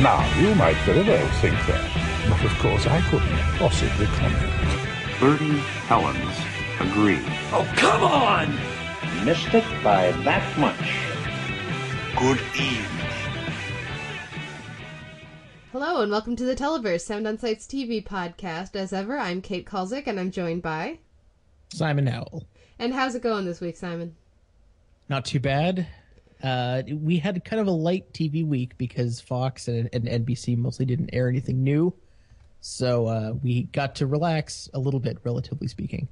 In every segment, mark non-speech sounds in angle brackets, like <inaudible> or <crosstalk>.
Now, you might very well think that, but of course I couldn't possibly comment. Bertie Helens agree. Oh, come on! Missed it by that much. Good evening. Hello and welcome to the Televerse Sound on Sights TV podcast. As ever, I'm Kate Kulzick and I'm joined by. Simon Howell. And how's it going this week, Simon? Not too bad. Uh, we had kind of a light TV week because Fox and, and NBC mostly didn't air anything new, so uh, we got to relax a little bit, relatively speaking.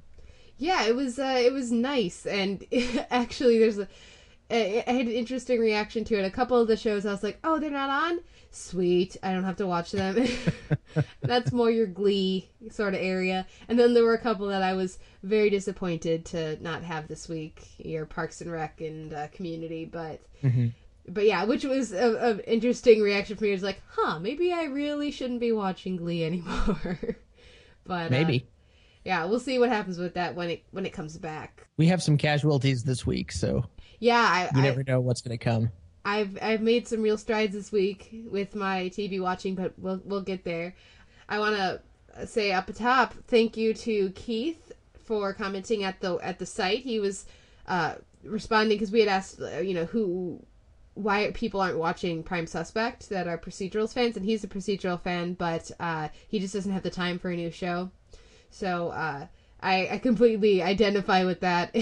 Yeah, it was uh, it was nice, and <laughs> actually, there's a I had an interesting reaction to it. A couple of the shows, I was like, "Oh, they're not on. Sweet, I don't have to watch them." <laughs> That's more your Glee sort of area. And then there were a couple that I was very disappointed to not have this week. Your Parks and Rec and uh, Community, but but yeah, which was a, a interesting reaction for me. It was like, "Huh, maybe I really shouldn't be watching Glee <laughs> anymore." but uh, Maybe yeah, we'll see what happens with that when it when it comes back. we have some casualties this week, so Yeah, I, you I never know what's going to come. I've I've made some real strides this week with my TV watching, but we'll we'll get there. I want to say up top, thank you to Keith for commenting at the at the site. He was uh, responding because we had asked, uh, you know, who why people aren't watching Prime Suspect that are procedurals fans, and he's a procedural fan, but uh, he just doesn't have the time for a new show. So uh, I, I completely identify with that.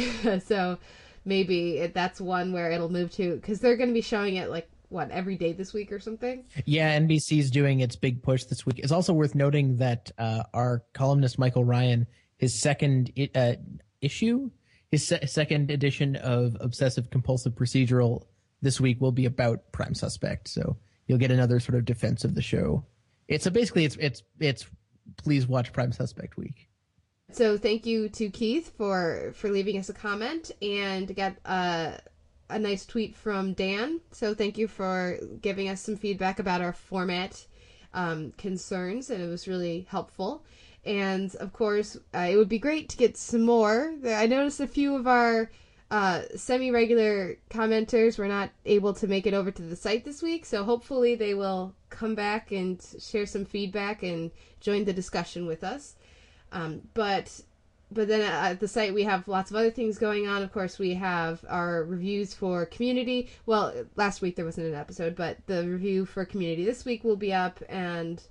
<laughs> so maybe it, that's one where it'll move to because they're going to be showing it like what every day this week or something. Yeah, NBC's doing its big push this week. It's also worth noting that uh, our columnist Michael Ryan, his second uh, issue, his se- second edition of Obsessive Compulsive Procedural this week will be about Prime Suspect. So you'll get another sort of defense of the show. It's so basically it's it's it's please watch Prime Suspect week. So thank you to Keith for for leaving us a comment and got a a nice tweet from Dan. So thank you for giving us some feedback about our format um, concerns, and it was really helpful. And of course, uh, it would be great to get some more. I noticed a few of our uh, semi-regular commenters were not able to make it over to the site this week, so hopefully they will come back and share some feedback and join the discussion with us. Um, but but then at the site we have lots of other things going on. Of course, we have our reviews for Community. Well, last week there wasn't an episode, but the review for Community this week will be up, and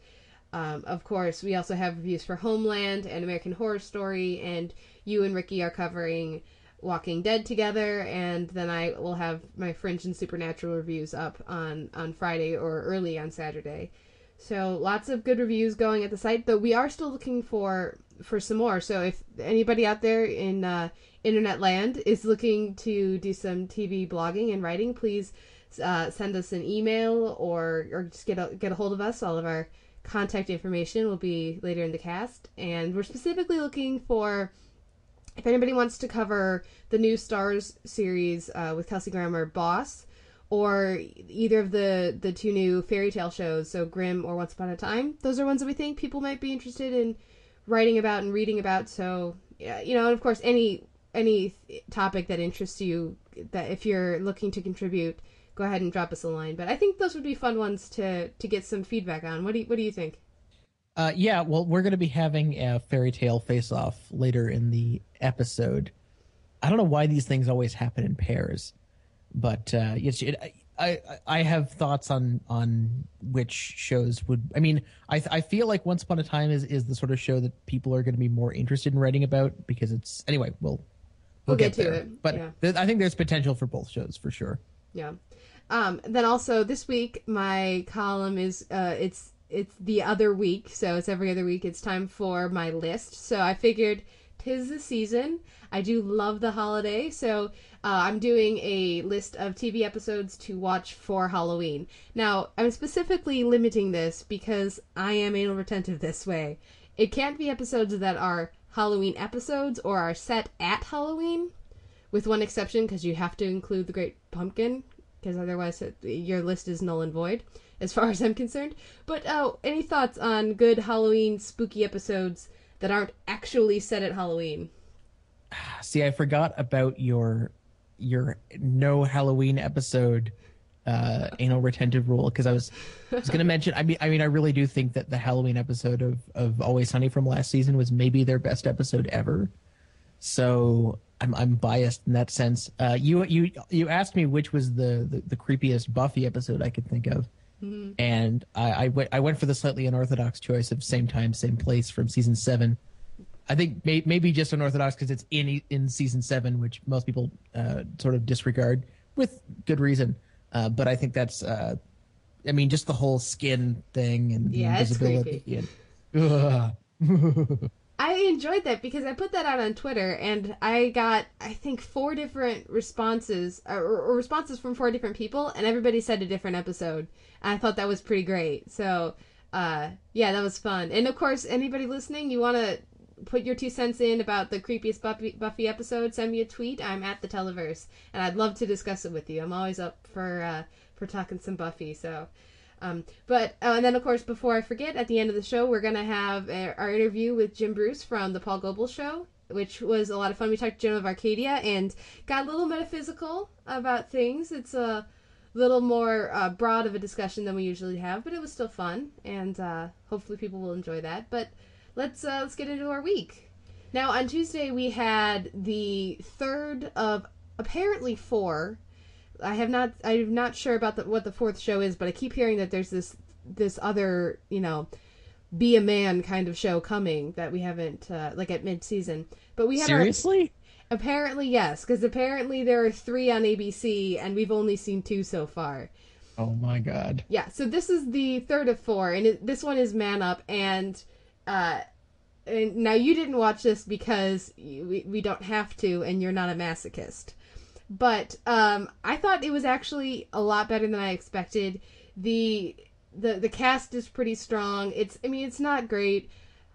um, of course we also have reviews for Homeland and American Horror Story, and you and Ricky are covering Walking Dead together, and then I will have my Fringe and Supernatural reviews up on on Friday or early on Saturday. So lots of good reviews going at the site, though we are still looking for for some more. So if anybody out there in uh, internet land is looking to do some TV blogging and writing, please uh, send us an email or or just get a, get a hold of us. All of our contact information will be later in the cast, and we're specifically looking for if anybody wants to cover the new Starz series uh, with Kelsey Grammer, Boss, or either of the the two new fairy tale shows, so Grimm or Once Upon a Time, those are ones that we think people might be interested in writing about and reading about. So yeah, you know, and of course any any topic that interests you that if you're looking to contribute, go ahead and drop us a line. But I think those would be fun ones to to get some feedback on. What do you, what do you think? Uh, yeah, well, we're going to be having a fairy tale face off later in the episode. I don't know why these things always happen in pairs, but uh, it's, it, I, I have thoughts on on which shows would. I mean, I I feel like Once Upon a Time is is the sort of show that people are going to be more interested in writing about because it's anyway. We'll We'll get to there. it, but yeah. th- I think there's potential for both shows for sure. Yeah. Um, then also this week my column is uh, it's it's the other week, so it's every other week. It's time for my list. So I figured tis the season. I do love the holiday, so uh, I'm doing a list of TV episodes to watch for Halloween. Now, I'm specifically limiting this because I am anal retentive this way. It can't be episodes that are Halloween episodes or are set at Halloween, with one exception because you have to include the Great Pumpkin, because otherwise it, your list is null and void, as far as I'm concerned. But uh, any thoughts on good Halloween spooky episodes that aren't actually set at Halloween? See, I forgot about your your no Halloween episode uh anal retentive rule because I was I was gonna mention I mean I mean I really do think that the Halloween episode of of Always Sunny from last season was maybe their best episode ever. So I'm I'm biased in that sense. Uh you you you asked me which was the the, the creepiest Buffy episode I could think of. Mm-hmm. And I, I went I went for the slightly unorthodox choice of same time, same place from season seven. I think may, maybe just unorthodox because it's in in season seven, which most people uh, sort of disregard with good reason. Uh, but I think that's, uh, I mean, just the whole skin thing and the Yeah, invisibility. And, <laughs> Ugh. <laughs> I enjoyed that because I put that out on Twitter and I got I think four different responses or, or responses from four different people and everybody said a different episode. And I thought that was pretty great. So uh, yeah, that was fun. And of course, anybody listening, you want to put your two cents in about the creepiest Buffy, Buffy episode? Send me a tweet. I'm at the Televerse, and I'd love to discuss it with you. I'm always up for uh, for talking some Buffy. So. Um, but uh, and then of course before I forget, at the end of the show we're gonna have uh, our interview with Jim Bruce from the Paul Goebel Show, which was a lot of fun. We talked to Jim of Arcadia and got a little metaphysical about things. It's a little more uh, broad of a discussion than we usually have, but it was still fun, and uh, hopefully people will enjoy that. But let's uh, let's get into our week. Now on Tuesday we had the third of apparently four I have not. I'm not sure about the, what the fourth show is, but I keep hearing that there's this this other, you know, be a man kind of show coming that we haven't uh, like at mid season. But we our- Seriously? apparently yes, because apparently there are three on ABC, and we've only seen two so far. Oh my god. Yeah, so this is the third of four, and it, this one is Man Up, and uh, and now you didn't watch this because you, we we don't have to, and you're not a masochist. But um, I thought it was actually a lot better than I expected. the the The cast is pretty strong. It's I mean it's not great.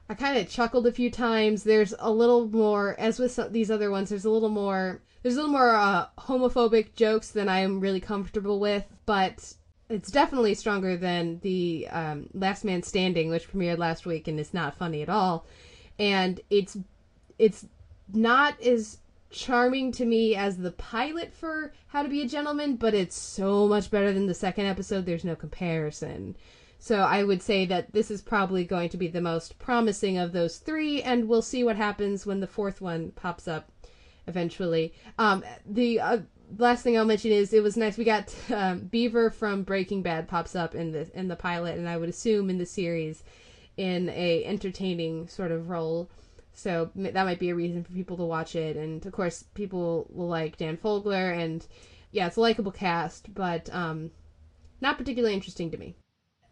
I kind of chuckled a few times. There's a little more, as with some, these other ones, there's a little more, there's a little more uh, homophobic jokes than I am really comfortable with, but it's definitely stronger than the um, Last Man Standing, which premiered last week and is not funny at all. And it's it's not as charming to me as the pilot for How to Be a Gentleman, but it's so much better than the second episode. There's no comparison. So I would say that this is probably going to be the most promising of those three, and we'll see what happens when the fourth one pops up eventually. Um, the uh, last thing I'll mention is it was nice. We got um, Beaver from Breaking Bad pops up in the in the pilot, and I would assume in the series in a entertaining sort of role. So that might be a reason for people to watch it, and of course people will like Dan Fogler, and yeah, it's a likable cast, but um, not particularly interesting to me.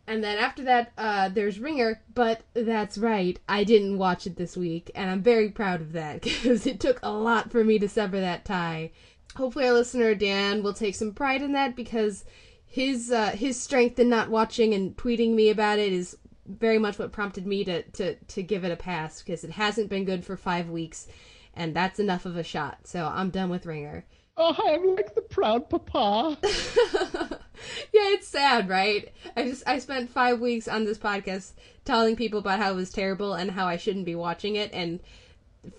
And then after that, uh, there's Ringer, but that's right, I didn't watch it this week, and I'm very proud of that <laughs> because it took a lot for me to sever that tie. Hopefully, our listener Dan will take some pride in that because his uh, his strength in not watching and tweeting me about it is very much what prompted me to to to give it a pass because it hasn't been good for five weeks, and that's enough of a shot. So I'm done with Ringer. Oh, I'm like the proud papa. <laughs> yeah, it's sad, right? I just I spent five weeks on this podcast telling people about how it was terrible and how I shouldn't be watching it, and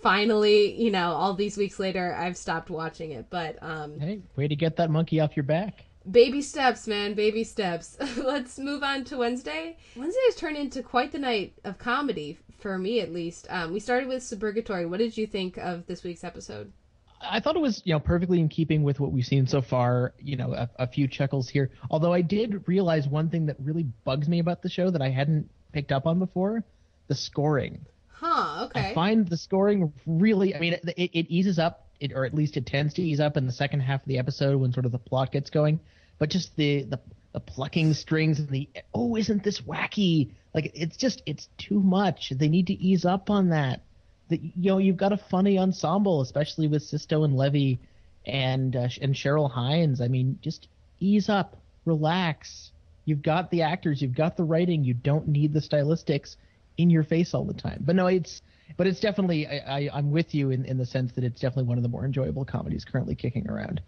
finally, you know, all these weeks later, I've stopped watching it. But um, Hey, way to get that monkey off your back. Baby steps, man, baby steps. <laughs> Let's move on to Wednesday. Wednesday has turned into quite the night of comedy for me, at least. Um, we started with Suburgatory. What did you think of this week's episode? I thought it was, you know, perfectly in keeping with what we've seen so far. You know, a, a few chuckles here. Although I did realize one thing that really bugs me about the show that I hadn't picked up on before: the scoring. Huh? Okay. I find the scoring really. I mean, it, it, it eases up, it, or at least it tends to ease up in the second half of the episode when sort of the plot gets going. But just the the, the plucking strings and the oh, isn't this wacky? Like it's just it's too much. They need to ease up on that. that you know you've got a funny ensemble, especially with Sisto and Levy and uh, and Cheryl Hines. I mean, just ease up, relax. You've got the actors, you've got the writing. You don't need the stylistics in your face all the time. But no, it's but it's definitely I, I I'm with you in in the sense that it's definitely one of the more enjoyable comedies currently kicking around.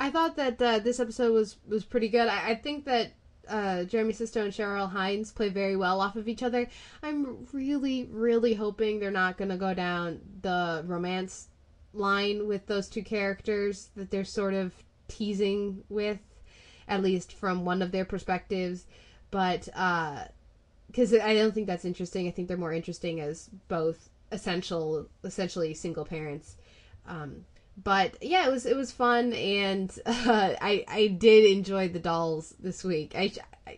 I thought that uh, this episode was was pretty good. I, I think that uh, Jeremy Sisto and Cheryl Hines play very well off of each other. I'm really, really hoping they're not going to go down the romance line with those two characters that they're sort of teasing with, at least from one of their perspectives. But because uh, I don't think that's interesting. I think they're more interesting as both essential, essentially single parents. Um, but yeah, it was it was fun, and <laughs> uh, I I did enjoy the dolls this week. I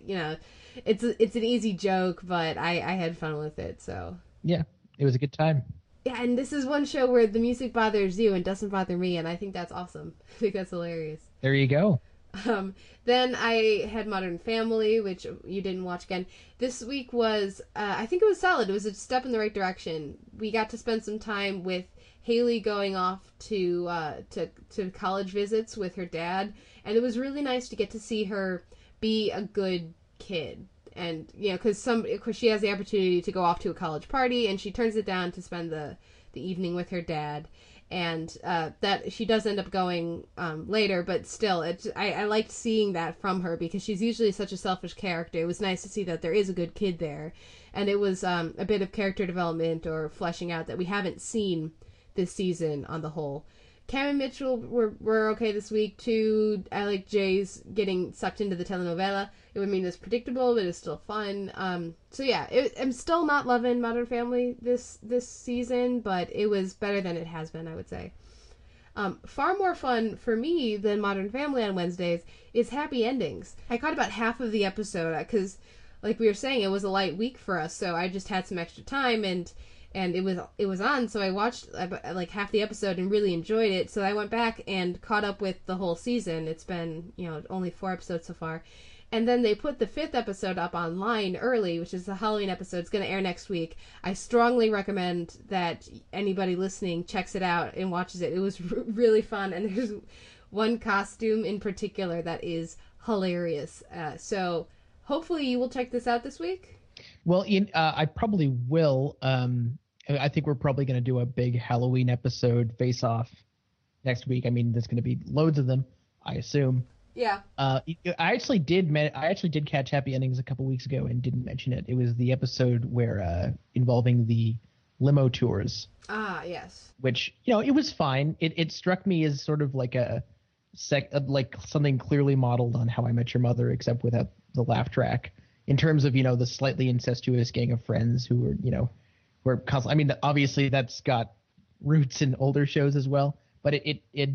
you know, it's it's an easy joke, but I I had fun with it. So yeah, it was a good time. Yeah, and this is one show where the music bothers you and doesn't bother me, and I think that's awesome. <laughs> I think that's hilarious. There you go. Um, then I had Modern Family, which you didn't watch again. This week was, uh, I think it was solid. It was a step in the right direction. We got to spend some time with Haley going off to uh, to to college visits with her dad, and it was really nice to get to see her be a good kid. And you know, because some because she has the opportunity to go off to a college party, and she turns it down to spend the the evening with her dad. And uh, that she does end up going um, later, but still, it I, I liked seeing that from her because she's usually such a selfish character. It was nice to see that there is a good kid there, and it was um, a bit of character development or fleshing out that we haven't seen this season on the whole. Cam and Mitchell were, were okay this week too. I like Jay's getting sucked into the telenovela. It would mean it's predictable, but it's still fun. Um, so yeah, it, I'm still not loving Modern Family this this season, but it was better than it has been, I would say. Um, far more fun for me than Modern Family on Wednesdays is Happy Endings. I caught about half of the episode because, like we were saying, it was a light week for us, so I just had some extra time and and it was it was on so i watched like half the episode and really enjoyed it. So i went back and caught up with the whole season. It's been you know only four episodes so far. And then they put the fifth episode up online early which is the halloween episode. It's going to air next week. I strongly recommend that anybody listening checks it out and watches it. It was r- <laughs> really fun and there's one costume in particular that is hilarious. Uh, so hopefully you will check this out this week. Well, in, uh, I probably will. Um, I think we're probably going to do a big Halloween episode face off next week. I mean, there's going to be loads of them, I assume. Yeah. Uh, I actually did. I actually did catch Happy Endings a couple weeks ago and didn't mention it. It was the episode where uh, involving the limo tours. Ah, yes. Which you know, it was fine. It it struck me as sort of like a sec, like something clearly modeled on How I Met Your Mother, except without the laugh track. In terms of you know the slightly incestuous gang of friends who were you know constantly. I mean, obviously that's got roots in older shows as well, but it it, it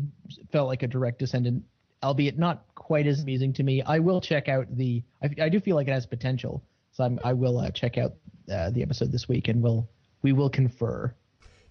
felt like a direct descendant, albeit not quite as amusing to me. I will check out the. I, I do feel like it has potential, so I'm, I will uh, check out uh, the episode this week, and we'll we will confer.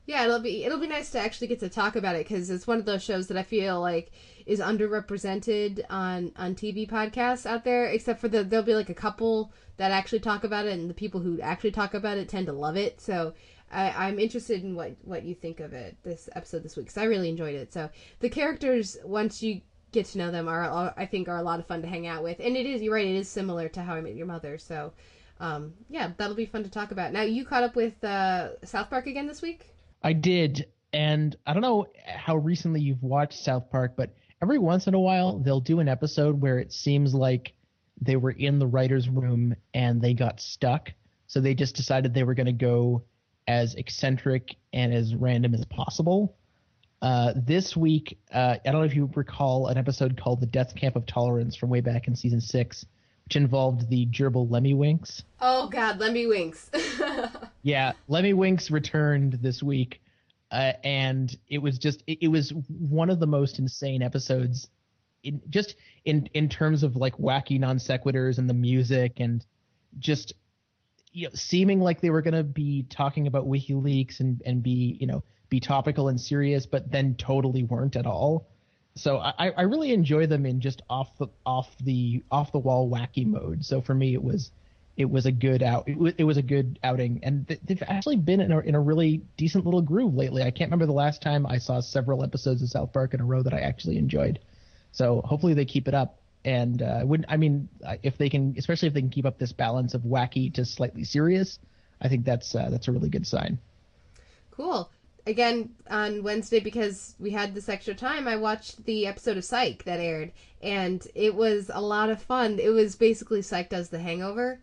Yeah, it'll be it'll be nice to actually get to talk about it because it's one of those shows that I feel like is underrepresented on on TV podcasts out there. Except for the there'll be like a couple that actually talk about it, and the people who actually talk about it tend to love it. So I, am interested in what what you think of it this episode this week because I really enjoyed it. So the characters once you get to know them are I think are a lot of fun to hang out with, and it is you're right it is similar to How I Met Your Mother. So um, yeah, that'll be fun to talk about. Now you caught up with uh, South Park again this week. I did, and I don't know how recently you've watched South Park, but every once in a while they'll do an episode where it seems like they were in the writer's room and they got stuck. So they just decided they were going to go as eccentric and as random as possible. Uh, this week, uh, I don't know if you recall an episode called The Death Camp of Tolerance from way back in season six, which involved the gerbil Lemmiwinks. Oh God, Lemmiwinks. <laughs> yeah, Lemmiwinks returned this week, uh, and it was just it, it, was one of the most insane episodes, in just in in terms of like wacky non sequiturs and the music and just you know seeming like they were going to be talking about WikiLeaks and and be you know be topical and serious, but then totally weren't at all so I, I really enjoy them in just off the off the off the wall wacky mode. So for me, it was it was a good out. It was, it was a good outing, and th- they've actually been in a, in a really decent little groove lately. I can't remember the last time I saw several episodes of South Park in a row that I actually enjoyed. So hopefully they keep it up. And uh, would I mean if they can, especially if they can keep up this balance of wacky to slightly serious, I think that's uh, that's a really good sign. Cool. Again on Wednesday because we had this extra time, I watched the episode of Psych that aired, and it was a lot of fun. It was basically Psych does The Hangover,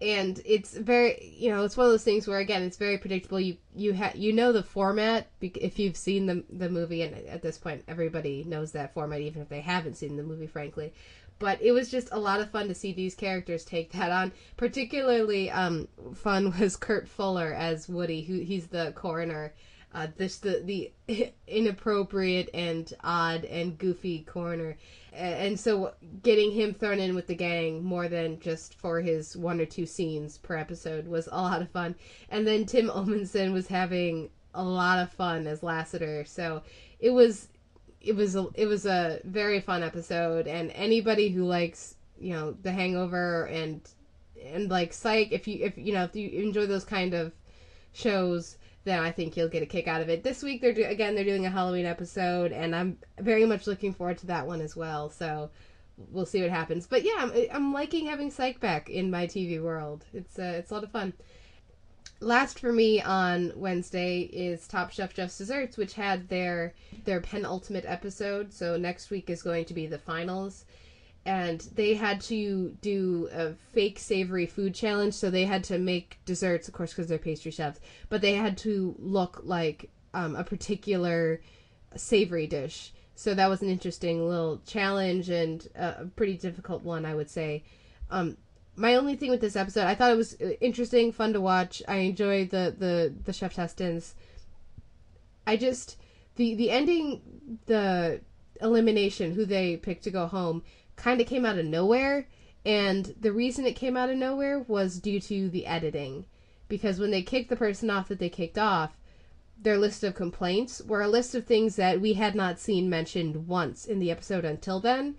and it's very you know it's one of those things where again it's very predictable. You you ha- you know the format if you've seen the the movie, and at this point everybody knows that format even if they haven't seen the movie, frankly but it was just a lot of fun to see these characters take that on. Particularly um, fun <laughs> was Kurt Fuller as Woody, who he's the coroner. Uh, this the the <laughs> inappropriate and odd and goofy corner, and so getting him thrown in with the gang more than just for his one or two scenes per episode was a lot of fun. And then Tim <laughs> Omundson was having a lot of fun as Lassiter, so it was it was a it was a very fun episode. And anybody who likes you know the hangover and and like psych if you if you know if you enjoy those kind of shows then i think you'll get a kick out of it. This week they're do- again they're doing a halloween episode and i'm very much looking forward to that one as well so we'll see what happens. But yeah i'm, I'm liking having psych back in my tv world. It's uh, it's a lot of fun. Last for me on Wednesday is Top Chef Just Desserts, which had their their penultimate episode. So next week is going to be the finals, and they had to do a fake savory food challenge. So they had to make desserts, of course, because they're pastry chefs, but they had to look like um, a particular savory dish. So that was an interesting little challenge and a pretty difficult one, I would say. Um, my only thing with this episode, I thought it was uh, interesting, fun to watch. I enjoyed the the the cheftestants. I just the the ending, the elimination, who they picked to go home, kind of came out of nowhere. And the reason it came out of nowhere was due to the editing, because when they kicked the person off that they kicked off, their list of complaints were a list of things that we had not seen mentioned once in the episode until then.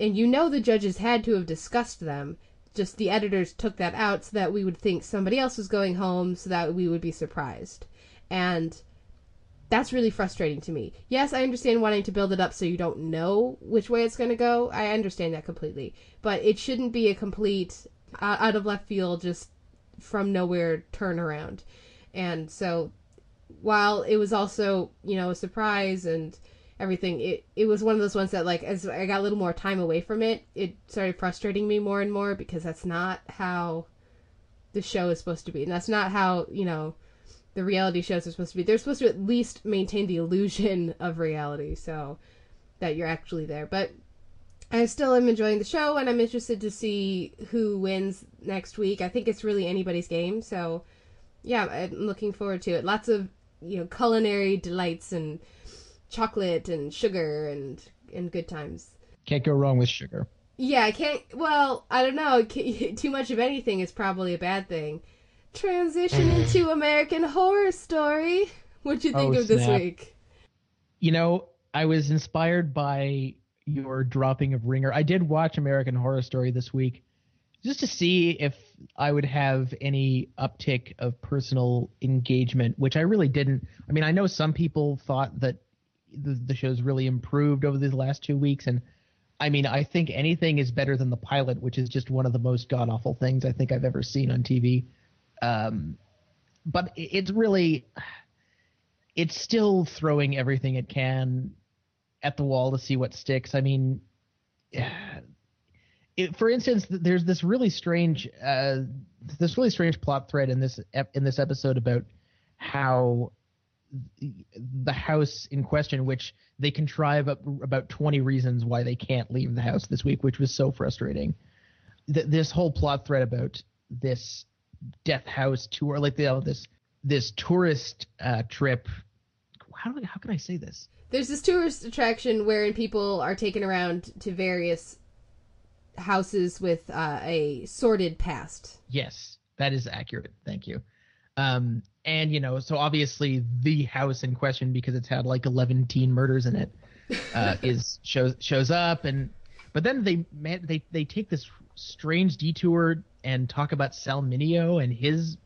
And you know the judges had to have discussed them just the editors took that out so that we would think somebody else was going home so that we would be surprised. And that's really frustrating to me. Yes, I understand wanting to build it up so you don't know which way it's going to go. I understand that completely. But it shouldn't be a complete uh, out of left field just from nowhere turnaround. And so while it was also, you know, a surprise and everything it it was one of those ones that like as i got a little more time away from it it started frustrating me more and more because that's not how the show is supposed to be and that's not how you know the reality shows are supposed to be they're supposed to at least maintain the illusion of reality so that you're actually there but i still am enjoying the show and i'm interested to see who wins next week i think it's really anybody's game so yeah i'm looking forward to it lots of you know culinary delights and chocolate and sugar and and good times. Can't go wrong with sugar. Yeah, I can't. Well, I don't know. <laughs> Too much of anything is probably a bad thing. Transition into American Horror Story. What'd you think oh, of this snap. week? You know, I was inspired by your dropping of Ringer. I did watch American Horror Story this week just to see if I would have any uptick of personal engagement, which I really didn't. I mean, I know some people thought that the, the show's really improved over these last two weeks, and I mean, I think anything is better than the pilot, which is just one of the most god awful things I think I've ever seen on TV. Um, but it's really, it's still throwing everything it can at the wall to see what sticks. I mean, <sighs> it, for instance, there's this really strange, uh, this really strange plot thread in this in this episode about how the house in question, which they contrive about 20 reasons why they can't leave the house this week, which was so frustrating. Th- this whole plot thread about this death house tour, like you know, this this tourist uh, trip. How do I, how can I say this? There's this tourist attraction wherein people are taken around to various houses with uh, a sordid past. Yes, that is accurate. Thank you. Um, and you know, so obviously the house in question, because it's had like 11 teen murders in it, <laughs> uh, is shows shows up, and but then they man, they they take this strange detour and talk about Sal Mineo and his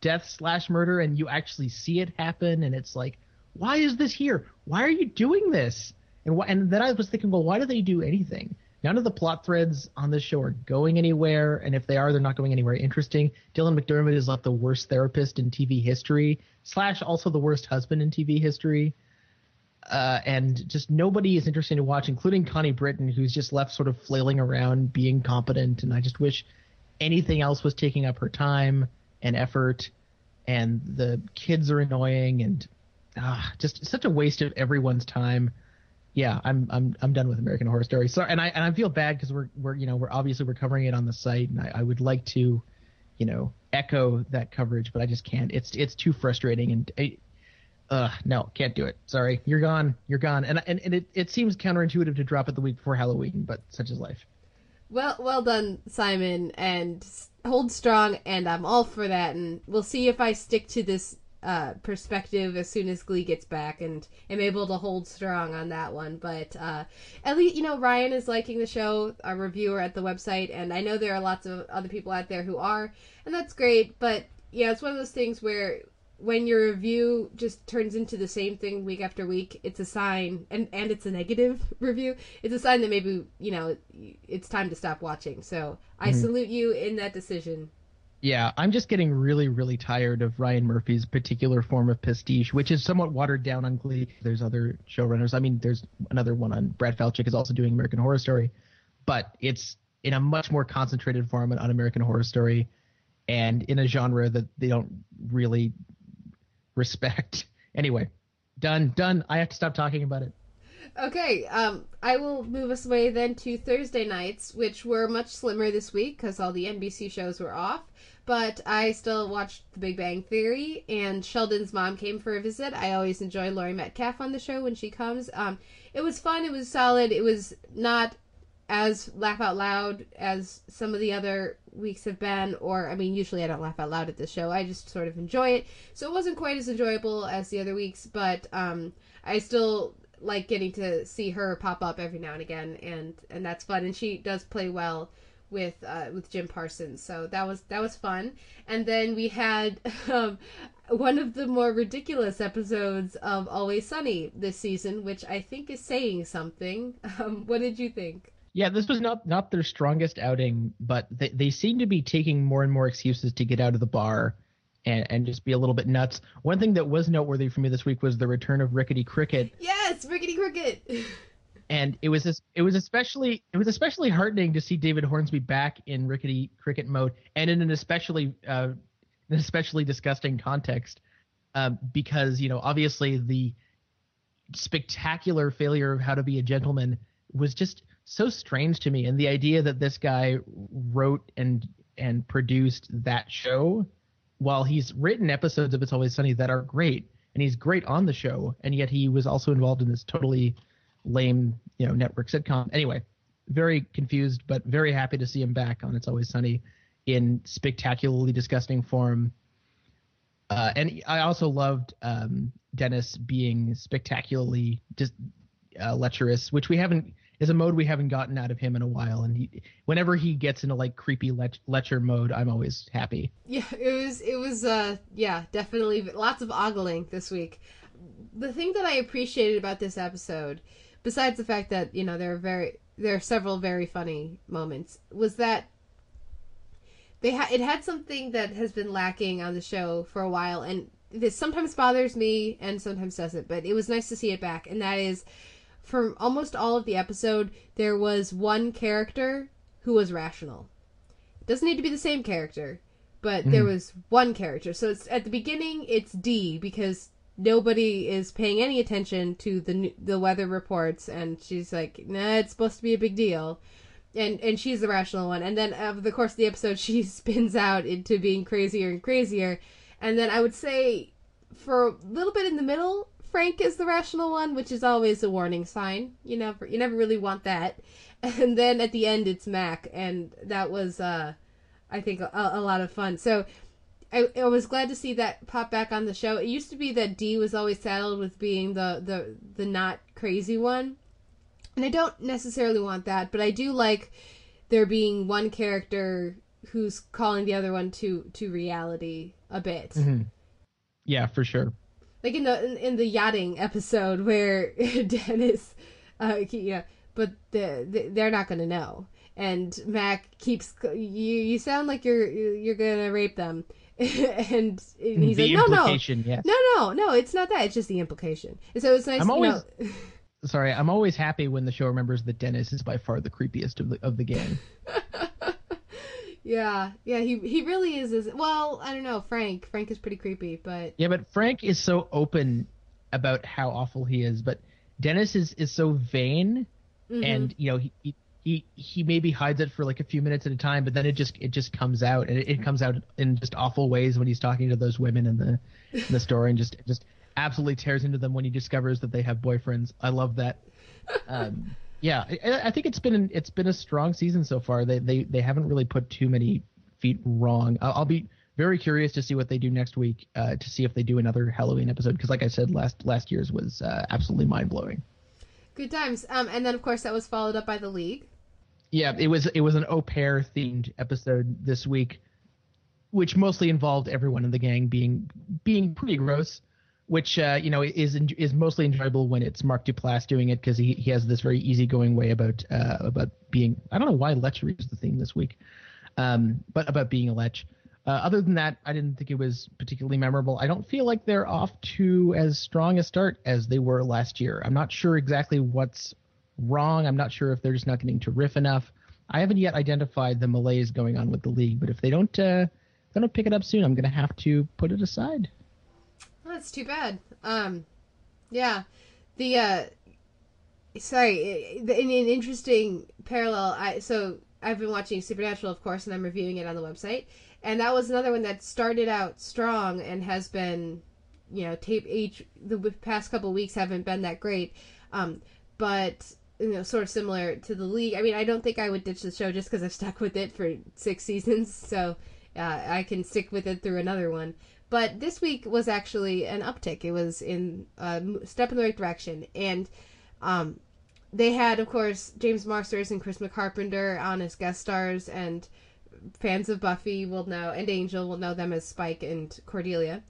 death slash murder, and you actually see it happen, and it's like, why is this here? Why are you doing this? And why, and then I was thinking, well, why do they do anything? None of the plot threads on this show are going anywhere, and if they are, they're not going anywhere interesting. Dylan McDermott is like the worst therapist in TV history, slash also the worst husband in TV history. Uh, and just nobody is interesting to watch, including Connie Britton, who's just left sort of flailing around, being competent. And I just wish anything else was taking up her time and effort. And the kids are annoying, and ah, just such a waste of everyone's time. Yeah, I'm I'm I'm done with American Horror Story. Sorry, and I and I feel bad because we're we're you know we're obviously we're covering it on the site, and I, I would like to, you know, echo that coverage, but I just can't. It's it's too frustrating, and I, uh, no, can't do it. Sorry, you're gone. You're gone. And and, and it, it seems counterintuitive to drop it the week before Halloween, but such is life. Well, well done, Simon, and hold strong. And I'm all for that. And we'll see if I stick to this uh, perspective as soon as Glee gets back, and am able to hold strong on that one. But uh, at least you know Ryan is liking the show, a reviewer at the website, and I know there are lots of other people out there who are, and that's great. But yeah, it's one of those things where when your review just turns into the same thing week after week, it's a sign, and and it's a negative <laughs> review. It's a sign that maybe you know it's time to stop watching. So I mm-hmm. salute you in that decision. Yeah, I'm just getting really, really tired of Ryan Murphy's particular form of pastiche, which is somewhat watered down on Glee. There's other showrunners. I mean, there's another one on Brad Falchuk is also doing American Horror Story, but it's in a much more concentrated form on American Horror Story, and in a genre that they don't really respect. <laughs> Anyway, done, done. I have to stop talking about it. Okay, um, I will move us away then to Thursday nights, which were much slimmer this week because all the NBC shows were off. But I still watched The Big Bang Theory, and Sheldon's mom came for a visit. I always enjoy Laurie Metcalf on the show when she comes. Um, it was fun. It was solid. It was not as laugh out loud as some of the other weeks have been, or I mean, usually I don't laugh out loud at this show. I just sort of enjoy it. So it wasn't quite as enjoyable as the other weeks, but um, I still like getting to see her pop up every now and again, and and that's fun. And she does play well with uh, with Jim Parsons, so that was that was fun. And then we had <laughs> um, one of the more ridiculous episodes of Always Sunny this season, which I think is saying something. <laughs> Um, what did you think? Yeah, this was not not their strongest outing, but they they seem to be taking more and more excuses to get out of the bar and, and just be a little bit nuts. One thing that was noteworthy for me this week was the return of Rickety Cricket. Yes, Rickety Cricket. <laughs> and it was it was especially it was especially heartening to see David Hornsby back in Rickety Cricket mode and in an especially uh, an especially disgusting context um, because you know obviously the spectacular failure of How to Be a Gentleman was just so strange to me. And the idea that this guy wrote and and produced that show while he's written episodes of It's Always Sunny that are great and he's great on the show and yet he was also involved in this totally lame you know network sitcom. Anyway very confused but very happy to see him back on It's Always Sunny in spectacularly disgusting form. Uh, and I also loved um, Dennis being spectacularly just uh, lecherous, which we haven't is a mode we haven't gotten out of him in a while. And he, whenever he gets into like creepy lech- lecher mode, I'm always happy. Yeah, it was it was uh yeah definitely lots of ogling this week. The thing that I appreciated about this episode, besides the fact that you know there are very there are several very funny moments, was that they had it had something that has been lacking on the show for a while, and this sometimes bothers me and sometimes doesn't. But it was nice to see it back, and that is for almost all of the episode, there was one character who was rational. It doesn't need to be the same character, but mm-hmm. there was one character. So it's at the beginning, it's Dee because nobody is paying any attention to the the weather reports, and she's like, "Nah, it's supposed to be a big deal." And, and she's the rational one. And then over the course of the episode, <laughs> she spins out into being crazier and crazier. And then I would say, for a little bit in the middle, Frank is the rational one, which is always a warning sign. You never you never really want that. <laughs> And then at the end it's Mac, and that was uh, I think a, a lot of fun. So I, I, was glad to see that pop back on the show. It used to be that Dee was always saddled with being the the the not crazy one, and I don't necessarily want that, but I do like there being one character who's calling the other one to to reality a bit. Mm-hmm. Yeah, for sure. Like in the in, in the yachting episode where <laughs> Dennis, uh, yeah, but the, the they're not gonna know. And Mac keeps you. You sound like you're you're gonna rape them, <laughs> and, he's the like, no, no, yes. no, no, no. It's not that. It's just the implication. And so it's nice. I'm always know, <laughs> sorry. I'm always happy when the show remembers that Dennis is by far the creepiest of the of the gang. Yeah, yeah. He he really is. Is well, I don't know. Frank. Frank is pretty creepy, but Yeah, but Frank is so open about how awful he is, but Dennis is is so vain, Mm-hmm. and you know he. he he, he maybe hides it for like a few minutes at a time, but then it just it just comes out, and it, it comes out in just awful ways when he's talking to those women in the in the store, and just just absolutely tears into them when he discovers that they have boyfriends. I love that. Um, yeah, I, I think it's been an, it's been a strong season so far. They they they haven't really put too many feet wrong. I'll, I'll be very curious to see what they do next week uh, to see if they do another Halloween episode because, like I said, last last year's was uh, absolutely mind blowing. good times. Um, and then of course that was followed up by the league. Yeah, it was it was an au pair themed episode this week, which mostly involved everyone in the gang being being pretty gross, which uh, you know is is mostly enjoyable when it's Mark Duplass doing it because he, he has this very easygoing way about uh, about being I don't know why lechery is the theme this week, um, but about being a lech. Uh, other than that, I didn't think it was particularly memorable. I don't feel like they're off to as strong a start as they were last year. I'm not sure exactly what's wrong. I'm not sure if they're just not getting to riff enough. I haven't yet identified the malaise going on with the league, but if they don't, uh, they don't pick it up soon, I'm going to have to put it aside. That's too bad. Um, yeah, the uh, sorry, in an interesting parallel. I so I've been watching Supernatural, of course, and I'm reviewing it on the website, and that was another one that started out strong and has been, you know, tape each the past couple weeks haven't been that great, um, but you know, sort of similar to the league. I mean, I don't think I would ditch the show just because I've stuck with it for six seasons, <laughs> so uh, I can stick with it through another one. But this week was actually an uptick. It was in a step in the right direction, and um, they had, of course, James Marsters and Charisma Carpenter on as guest stars, and fans of Buffy will know, and Angel will know them as Spike and Cordelia.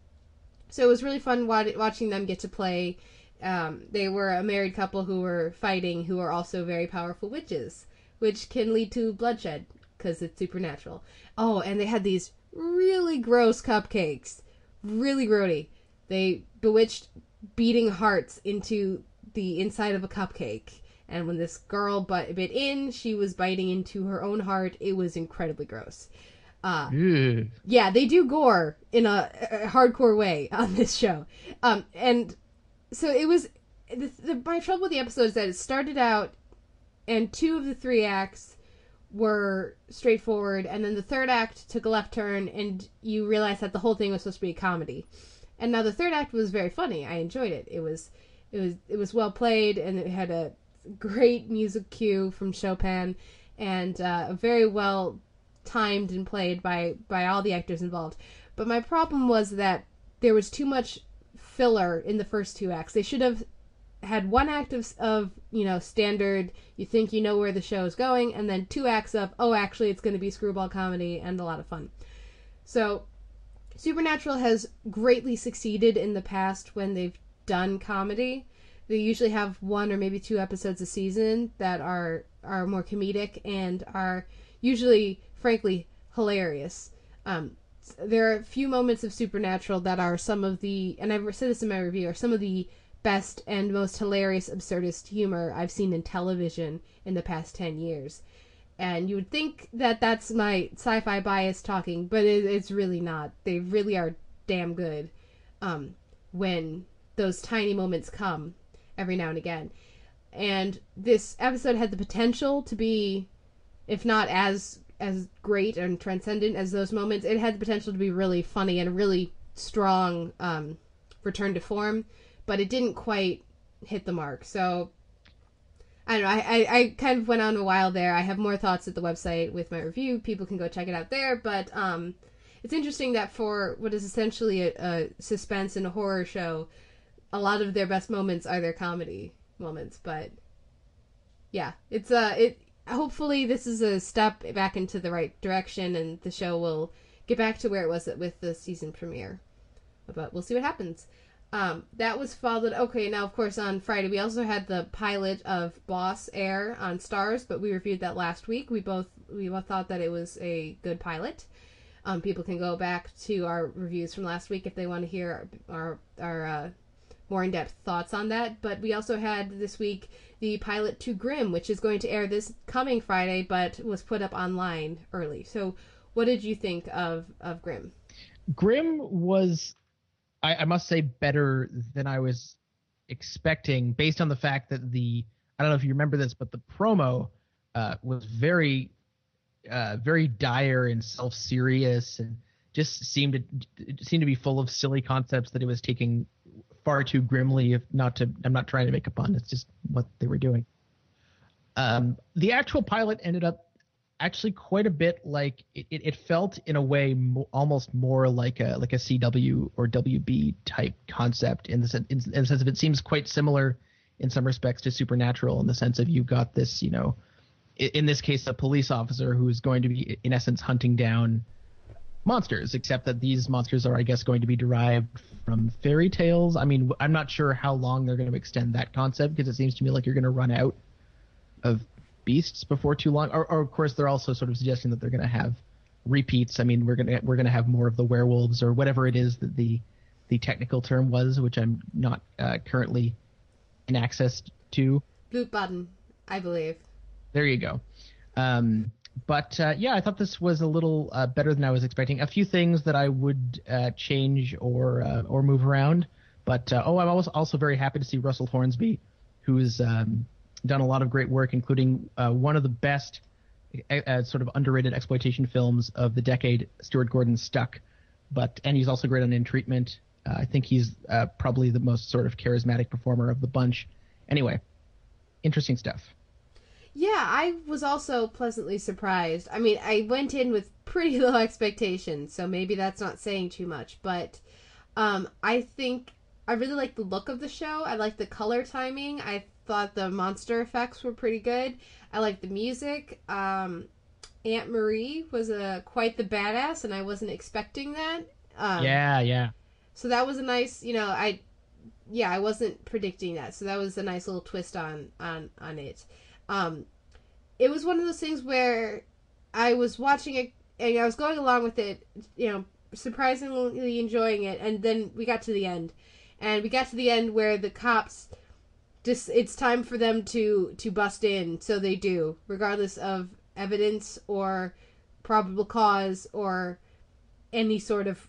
So it was really fun watching them get to play. Um, they were a married couple who were fighting, who are also very powerful witches, which can lead to bloodshed because it's supernatural. Oh, and they had these really gross cupcakes, really grody. They bewitched beating hearts into the inside of a cupcake. And when this girl bit, bit in, she was biting into her own heart. It was incredibly gross. Uh, Ew. yeah, they do gore in a, a hardcore way <laughs> on this show. Um, and so it was. The, the, my trouble with the episode is that it started out, and two of the three acts were straightforward, and then the third act took a left turn, and you realize that the whole thing was supposed to be a comedy. And now the third act was very funny. I enjoyed it. It was, it was, it was well played, and it had a great music cue from Chopin, and uh, very well timed and played by by all the actors involved. But my problem was that there was too much filler in the first two acts. They should have had one act of, of you know standard you think you know where the show is going and then two acts of oh actually it's going to be screwball comedy and a lot of fun. So supernatural has greatly succeeded in the past when they've done comedy. They usually have one or maybe two episodes a season that are are more comedic and are usually frankly hilarious. Um, there are a few moments of supernatural that are some of the and i've said this in my review are some of the best and most hilarious absurdist humor I've seen in television in the past 10 years. And you would think that that's my sci fi bias talking, but it, it's really not. They really are damn good um, when those tiny moments come every now and again. And this episode had the potential to be, if not as as great and transcendent as those moments, it had the potential to be really funny and really strong um, return to form but it didn't quite hit the mark. So I don't know. I, I, I, kind of went on a while there. I have more thoughts at the website with my review. People can go check it out there. But um, it's interesting that for what is essentially a, a suspense and a horror show, a lot of their best moments are their comedy moments. But yeah, it's uh it hopefully this is a step back into the right direction, and the show will get back to where it was with the season premiere. But we'll see what happens. Um, that was followed. Okay, now of course on Friday we also had the pilot of Boss air on Starz, but we reviewed that last week. We both we both thought that it was a good pilot. Um, people can go back to our reviews from last week if they want to hear our our uh, more in depth thoughts on that. But we also had this week the pilot to Grimm, which is going to air this coming Friday, but was put up online early. So, what did you think of of Grimm? Grimm was, I, I must say, better than I was expecting, based on the fact that the I don't know if you remember this, but the promo uh, was very, uh, very dire and self-serious, and just seemed to seemed to be full of silly concepts that it was taking far too grimly. If not to, I'm not trying to make a pun. It's just what they were doing. Um, the actual pilot ended up actually quite a bit like it, it felt in a way mo- almost more like a like a CW or WB type concept in the sense in, in the sense of it seems quite similar in some respects to Supernatural in the sense of you've got this you know in, in this case a police officer who's going to be in essence hunting down monsters except that these monsters are I guess going to be derived from fairy tales. I mean I'm not sure how long they're going to extend that concept because it seems to me like you're going to run out of beasts before too long. Or, or of course, they're also sort of suggesting that they're going to have repeats. I mean, we're gonna we're gonna have more of the werewolves or whatever it is that the the technical term was, which I'm not uh, currently in access to. Blutbad, I believe. There you go. Um, but uh, yeah, I thought this was a little uh, better than I was expecting. A few things that I would uh, change or uh, or move around. But uh, oh, I'm also also very happy to see Russell Hornsby, who is um, done a lot of great work, including uh, one of the best uh, sort of underrated exploitation films of the decade, Stuart Gordon's Stuck. But and he's also great on In Treatment. Uh, I think he's uh, probably the most sort of charismatic performer of the bunch. Anyway, interesting stuff. Yeah, I was also pleasantly surprised. I mean, I went in with pretty <laughs> low expectations, so maybe that's not saying too much, but um, I think I really like the look of the show. I like the color timing. I thought the monster effects were pretty good. I liked the music. Um, Aunt Marie was a quite the badass, and I wasn't expecting that. Um, yeah, yeah. So that was a nice, you know, I, yeah, I wasn't predicting that. So that was a nice little twist on on on it. Um, it was one of those things where I was watching it and I was going along with it, you know, surprisingly enjoying it, and then we got to the end, and we got to the end where the cops just it's time for them to to bust in. So they do regardless of evidence or probable cause or any sort of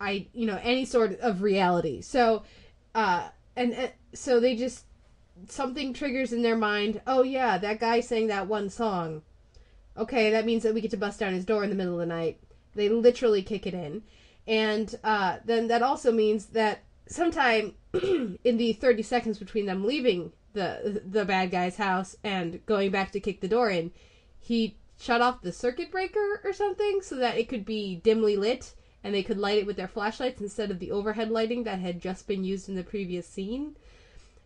i you know any sort of reality. So uh and, and so they just something triggers in their mind oh yeah that guy sang that one song. Okay that means that we get to bust down his door in the middle of the night. They literally kick it in. And uh, then that also means that sometime <clears throat> in the 30 seconds between them leaving the the bad guy's house and going back to kick the door in, he shut off the circuit breaker or something so that it could be dimly lit and they could light it with their flashlights instead of the overhead lighting that had just been used in the previous scene.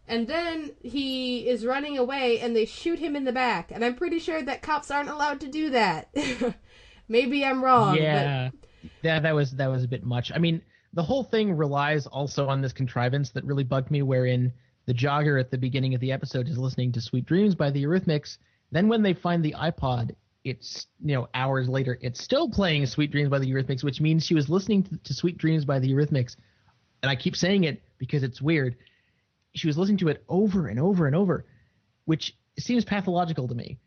And then he is running away and they shoot him in the back. And I'm pretty sure that cops aren't allowed to do that. <laughs> Maybe I'm wrong. Yeah. But... That that was that was a bit much. I mean, the whole thing relies also on this contrivance that really bugged me, wherein the jogger at the beginning of the episode is listening to Sweet Dreams by the Eurythmics. Then when they find the iPod, it's you know hours later, it's still playing Sweet Dreams by the Eurythmics, which means she was listening to, to Sweet Dreams by the Eurythmics. And I keep saying it because it's weird. She was listening to it over and over and over, which seems pathological to me.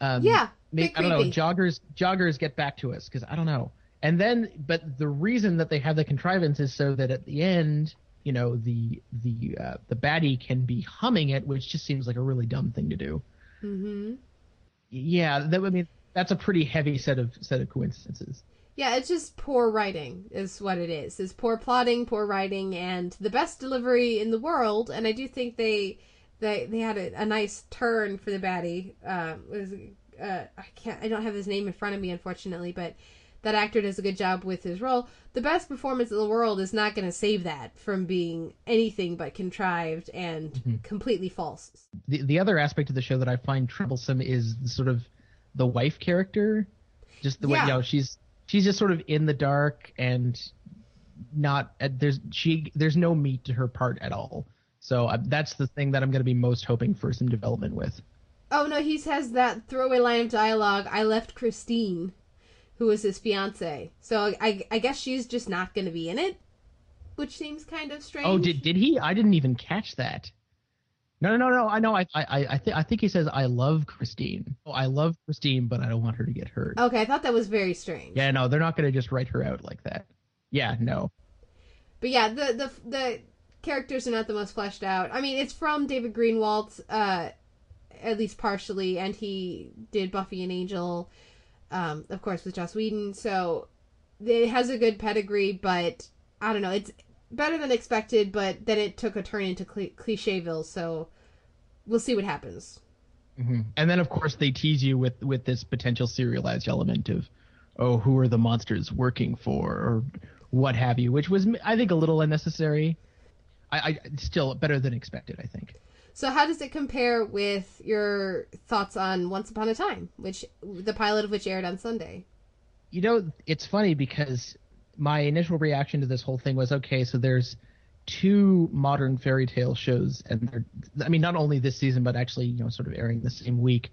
Um, yeah, maybe, I don't know. Joggers, joggers, get back to us because I don't know. And then, but the reason that they have the contrivance is so that at the end, you know, the the uh, the baddie can be humming it, which just seems like a really dumb thing to do. Mm-hmm. Yeah, that I mean, that's a pretty heavy set of set of coincidences. Yeah, it's just poor writing is what it is. It's poor plotting, poor writing, and the best delivery in the world. And I do think they they they had a, a nice turn for the baddie. Uh, was uh, I can't I don't have his name in front of me unfortunately, but that actor does a good job with his role. The best performance in the world is not going to save that from being anything but contrived and Mm-hmm. completely false. The the other aspect of the show that I find troublesome is sort of the wife character, just the way you know she's she's just sort of in the dark and not there's she there's no meat to her part at all. So uh, that's the thing that I'm going to be most hoping for some development with. Oh no, he has that throwaway line of dialogue. I left Christine, who was his fiance. So I, I guess she's just not going to be in it, which seems kind of strange. Oh, did did he? I didn't even catch that. No, no, no, no. I know. I, I, I think, I think he says, "I love Christine." Oh, I love Christine, but I don't want her to get hurt. Okay, I thought that was very strange. Yeah, no, they're not going to just write her out like that. Yeah, no. But yeah, the the the characters are not the most fleshed out. I mean, it's from David Greenwalt, uh, at least partially, and he did Buffy and Angel, um, of course, with Joss Whedon. So it has a good pedigree, but I don't know. It's better than expected, but then it took a turn into cli Clichéville. So we'll see what happens. hmm And then, of course, they tease you with with this potential serialized element of, oh, who are the monsters working for, or what have you, which was, I think, a little unnecessary. I, I still better than expected. I think. So how does it compare with your thoughts on Once Upon a Time, which the pilot of which aired on Sunday? You know, it's funny because my initial reaction to this whole thing was okay. So there's two modern fairy tale shows, and they're, I mean, not only this season, but actually, you know, sort of airing the same week,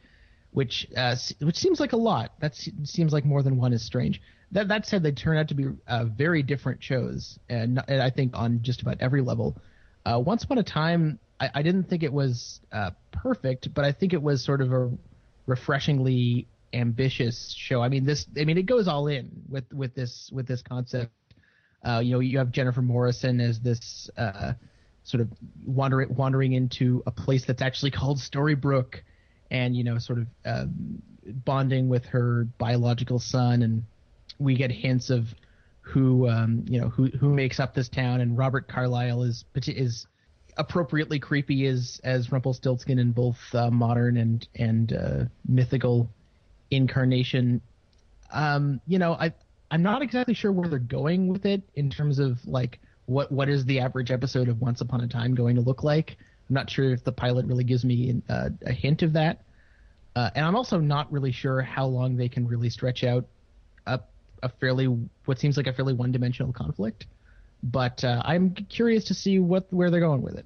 which uh, which seems like a lot. That seems like more than one is strange. That that said, they turn out to be uh, very different shows, and, and I think on just about every level. Uh, Once upon a time, I, I didn't think it was uh, perfect, but I think it was sort of a refreshingly ambitious show. I mean, this, I mean, it goes all in with with this with this concept. Uh, you know, you have Jennifer Morrison as this uh, sort of wandering wandering into a place that's actually called Storybrooke, and you know, sort of um, bonding with her biological son, and we get hints of who um, you know who who makes up this town, and Robert Carlyle is is appropriately creepy as as Rumpelstiltskin in both uh, modern and and uh, mythical incarnation. Um, you know, I I'm not exactly sure where they're going with it in terms of like what what is the average episode of Once Upon a Time going to look like. I'm not sure if the pilot really gives me uh, a hint of that, uh, and I'm also not really sure how long they can really stretch out a a fairly what seems like a fairly one dimensional conflict. But uh, I'm curious to see what where they're going with it.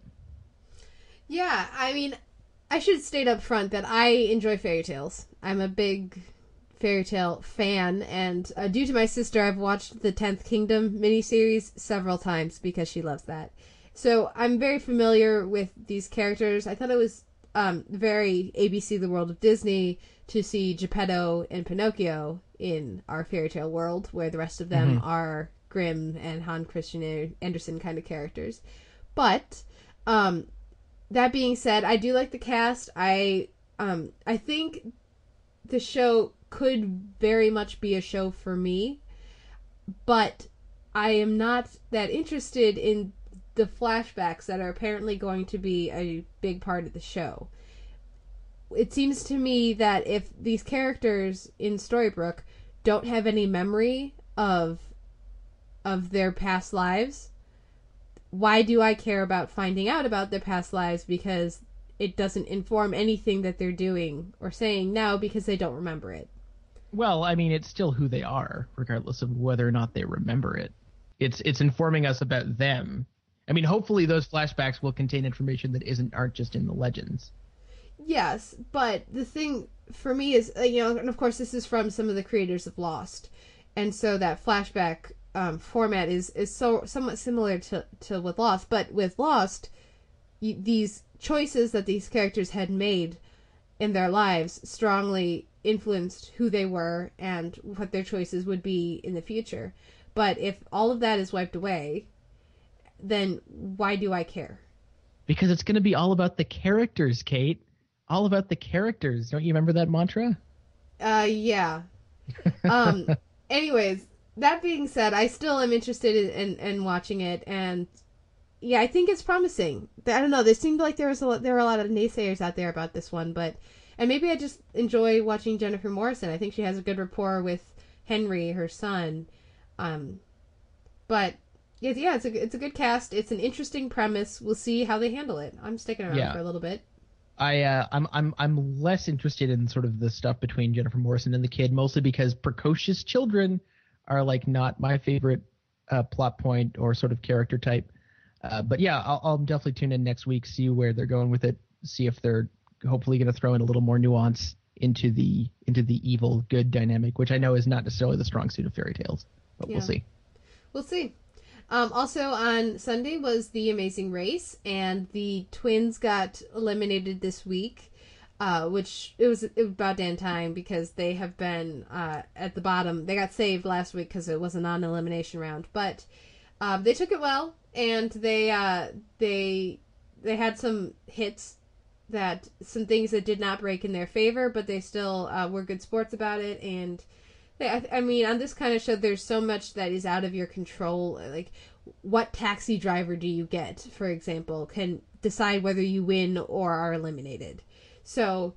Yeah, I mean, I should state up front that I enjoy fairy tales. I'm a big fairy tale fan, and uh, due to my sister, I've watched the Tenth Kingdom miniseries several times because she loves that. So I'm very familiar with these characters. I thought it was um, very ABC The World of Disney to see Geppetto and Pinocchio in our fairy tale world, where the rest of them Mhm. are Grimm and Hans Christian Andersen kind of characters. But um, that being said, I do like the cast. I um I think the show could very much be a show for me, but I am not that interested in the flashbacks that are apparently going to be a big part of the show. It seems to me that if these characters in Storybrooke don't have any memory of of their past lives, why do I care about finding out about their past lives because it doesn't inform anything that they're doing or saying now because they don't remember it. Well, I mean, it's still who they are, regardless of whether or not they remember it. It's it's informing us about them. I mean, hopefully those flashbacks will contain information that isn't aren't just in the legends. Yes, but the thing for me is, you know, and of course this is from some of the creators of Lost, and so that flashback um, format is is so somewhat similar to to with Lost, but with Lost, you, these choices that these characters had made in their lives strongly influenced who they were and what their choices would be in the future. But if all of that is wiped away, then why do I care? Because it's going to be all about the characters, Kate. All about the characters. Don't you remember that mantra? Uh, yeah. <laughs> Um. anyways, that being said, I still am interested in, in, in watching it, and yeah, I think it's promising. I don't know. There seemed like there was a lot, there were a lot of naysayers out there about this one, but and maybe I just enjoy watching Jennifer Morrison. I think she has a good rapport with Henry, her son. Um, but yeah, yeah, it's a it's a good cast. It's an interesting premise. We'll see how they handle it. I'm sticking around Yeah. for a little bit. I uh, I'm I'm I'm less interested in sort of the stuff between Jennifer Morrison and the kid, mostly because precocious children are like not my favorite uh, plot point or sort of character type. Uh, but yeah, I'll, I'll definitely tune in next week, see where they're going with it, see if they're hopefully going to throw in a little more nuance into the into the evil good dynamic, which I know is not necessarily the strong suit of fairy tales, but Yeah. we'll see. We'll see. Um, also on Sunday was the Amazing Race, and the twins got eliminated this week, uh, which it was, about damn time because they have been uh, at the bottom. They got saved last week because it was a non-elimination round, but um, they took it well, and they uh, they they had some hits that some things that did not break in their favor, but they still uh, were good sports about it and. I, I mean, on this kind of show, there's so much that is out of your control. Like, what taxi driver do you get, for example, can decide whether you win or are eliminated. So,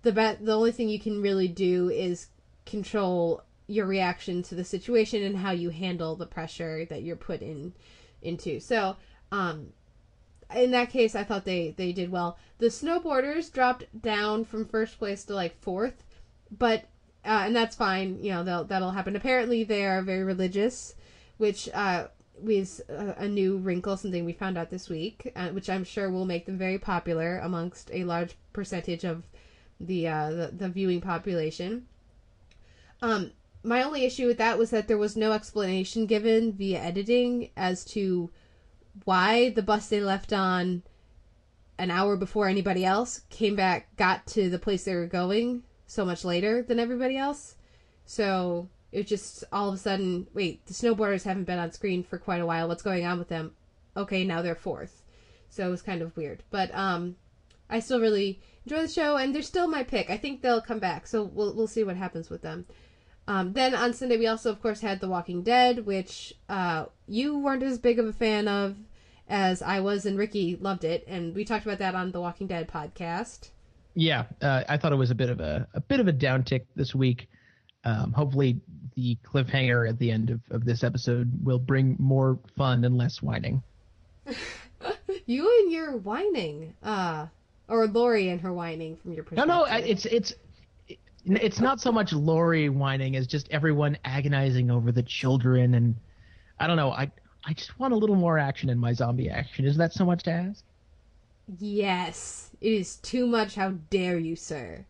the be- the only thing you can really do is control your reaction to the situation and how you handle the pressure that you're put in into. So, um, in that case, I thought they they did well. The snowboarders dropped down from first place to like fourth, but uh, and that's fine. You know, they'll, that'll happen. Apparently, they are very religious, which uh, was a, a new wrinkle, something we found out this week, uh, which I'm sure will make them very popular amongst a large percentage of the uh, the, the viewing population. Um, my only issue with that was that there was no explanation given via editing as to why the bus they left on an hour before anybody else came back, got to the place they were going so much later than everybody else. So it just all of a sudden, wait, the snowboarders haven't been on screen for quite a while. What's going on with them? Okay, now they're fourth. So it was kind of weird. But um I still really enjoy the show and they're still my pick. I think they'll come back. So we'll we'll see what happens with them. Um, then on Sunday we also of course had The Walking Dead, which uh, you weren't as big of a fan of as I was, and Ricky loved it, and we talked about that on the Walking Dead podcast. Yeah, uh, I thought it was a bit of a a bit of a downtick this week. Um, hopefully, the cliffhanger at the end of, of this episode will bring more fun and less whining. <laughs> You and your whining, uh, or Lori and her whining from your perspective. no, I- it's it's it's not so much Lori whining as just everyone agonizing over the children, and I don't know. I I just want a little more action in my zombie action. Is that so much to ask? Yes, it is too much. How dare you, sir?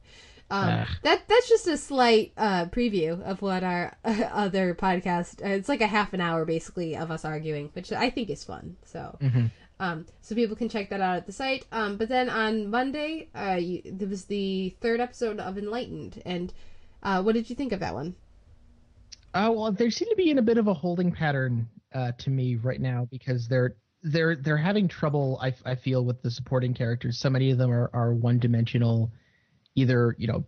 Um, that that's just a slight uh, preview of what our uh, <laughs> other podcast. Uh, it's like a half an hour basically of us arguing, which I think is fun. So, um, so people can check that out at the site. Um, but then on Monday, uh, you, there was the third episode of Enlightened, and uh, what did you think of that one? Uh, well, they seem to be in a bit of a holding pattern uh, to me right now because they're they're they're having trouble. I, I feel with the supporting characters. So many of them are are one dimensional. Either you know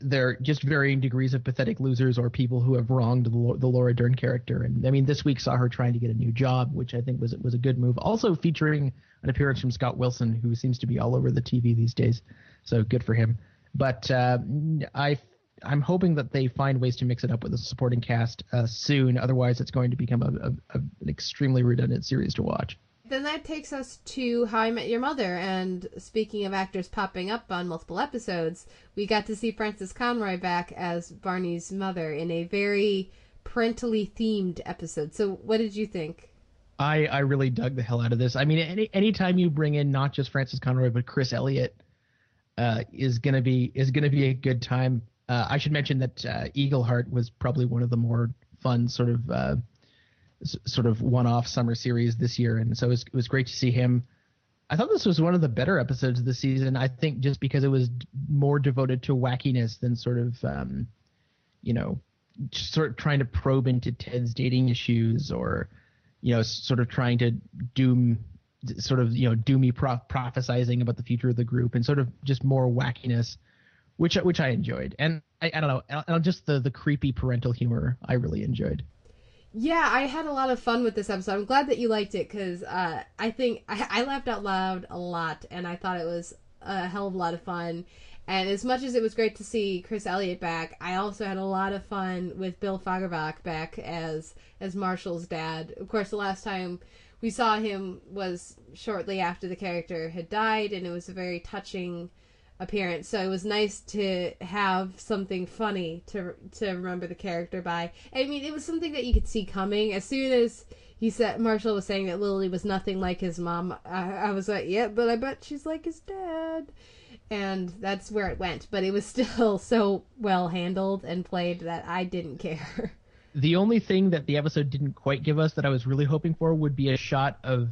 they're just varying degrees of pathetic losers or people who have wronged the, the Laura Dern character. And I mean, this week saw her trying to get a new job, which I think was was a good move. Also featuring an appearance from Scott Wilson, who seems to be all over the TV these days. So good for him. But uh, I I'm hoping that they find ways to mix it up with a supporting cast uh, soon. Otherwise, it's going to become a, a, a, an extremely redundant series to watch. Then that takes us to How I Met Your Mother. And speaking of actors popping up on multiple episodes, we got to see Frances Conroy back as Barney's mother in a very parentally themed episode. So, what did you think? I, I really dug the hell out of this. I mean, any anytime you bring in not just Frances Conroy but Chris Elliott uh, is gonna be is gonna be a good time. Uh, I should mention that uh, Eagleheart was probably one of the more fun sort of uh, sort of one-off summer series this year, and so it was, it was great to see him. I thought this was one of the better episodes of the season. I think just because it was more devoted to wackiness than sort of um, you know sort of trying to probe into Ted's dating issues or you know sort of trying to doom sort of you know doomy pro- prophesizing about the future of the group and sort of just more wackiness which which I enjoyed and I, I don't know and just the the creepy parental humor I really enjoyed Yeah, I had a lot of fun with this episode. I'm glad that you liked it because uh, I think I, <laughs> I laughed out loud a lot, and I thought it was a hell of a lot of fun. And as much as it was great to see Chris Elliott back, I also had a lot of fun with Bill Fagerbakke back as as Marshall's dad. Of course, the last time we saw him was shortly after the character had died, and it was a very touching appearance. So it was nice to have something funny to to remember the character by. I mean, it was something that you could see coming as soon as he said Marshall was saying that Lily was nothing like his mom. I, I was like, yeah, but I bet she's like his dad. And that's where it went, but it was <laughs> still so well handled and played that I didn't care. The only thing that the episode didn't quite give us that I was really hoping for would be a shot of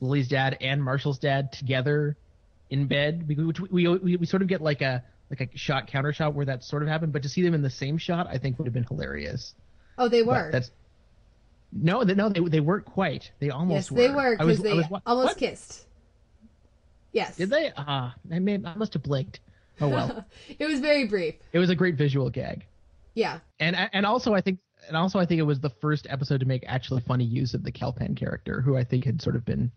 Lily's dad and Marshall's dad together in bed. We, we, we, we sort of get like a like a shot counter shot where that sort of happened, but to see them in the same shot, I think would have been hilarious. Oh, they were. But that's no, they, no, they they weren't quite. They almost yes, were. they were because they was, almost what? kissed. Yes. Did they? Ah, uh, I may I must have blinked. Oh well. <laughs> it was very brief. It was a great visual gag. Yeah. And and also I think and also I think it was the first episode to make actually funny use of the Kal Penn character, who I think had sort of been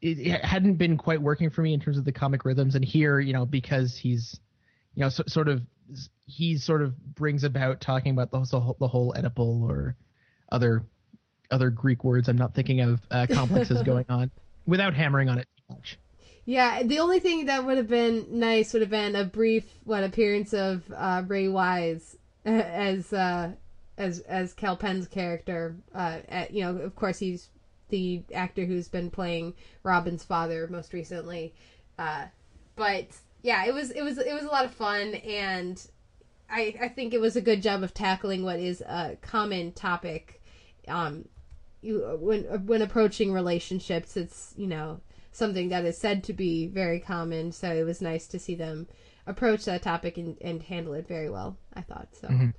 it, it hadn't been quite working for me in terms of the comic rhythms. And here, you know, because he's you know so, sort of he sort of brings about talking about the whole the whole Oedipal or other other Greek words I'm not thinking of uh, complexes <laughs> going on without hammering on it too much. Yeah, the only thing that would have been nice would have been a brief what appearance of uh, Ray Wise <laughs> as uh, as as Kal Penn's character. Uh, at, you know, of course, he's the actor who's been playing Robin's father most recently. Uh, but yeah, it was it was it was a lot of fun, and I I think it was a good job of tackling what is a common topic. Um, you when when approaching relationships, it's you know something that is said to be very common. So it was nice to see them approach that topic and, and handle it very well. I thought so. Mm-hmm.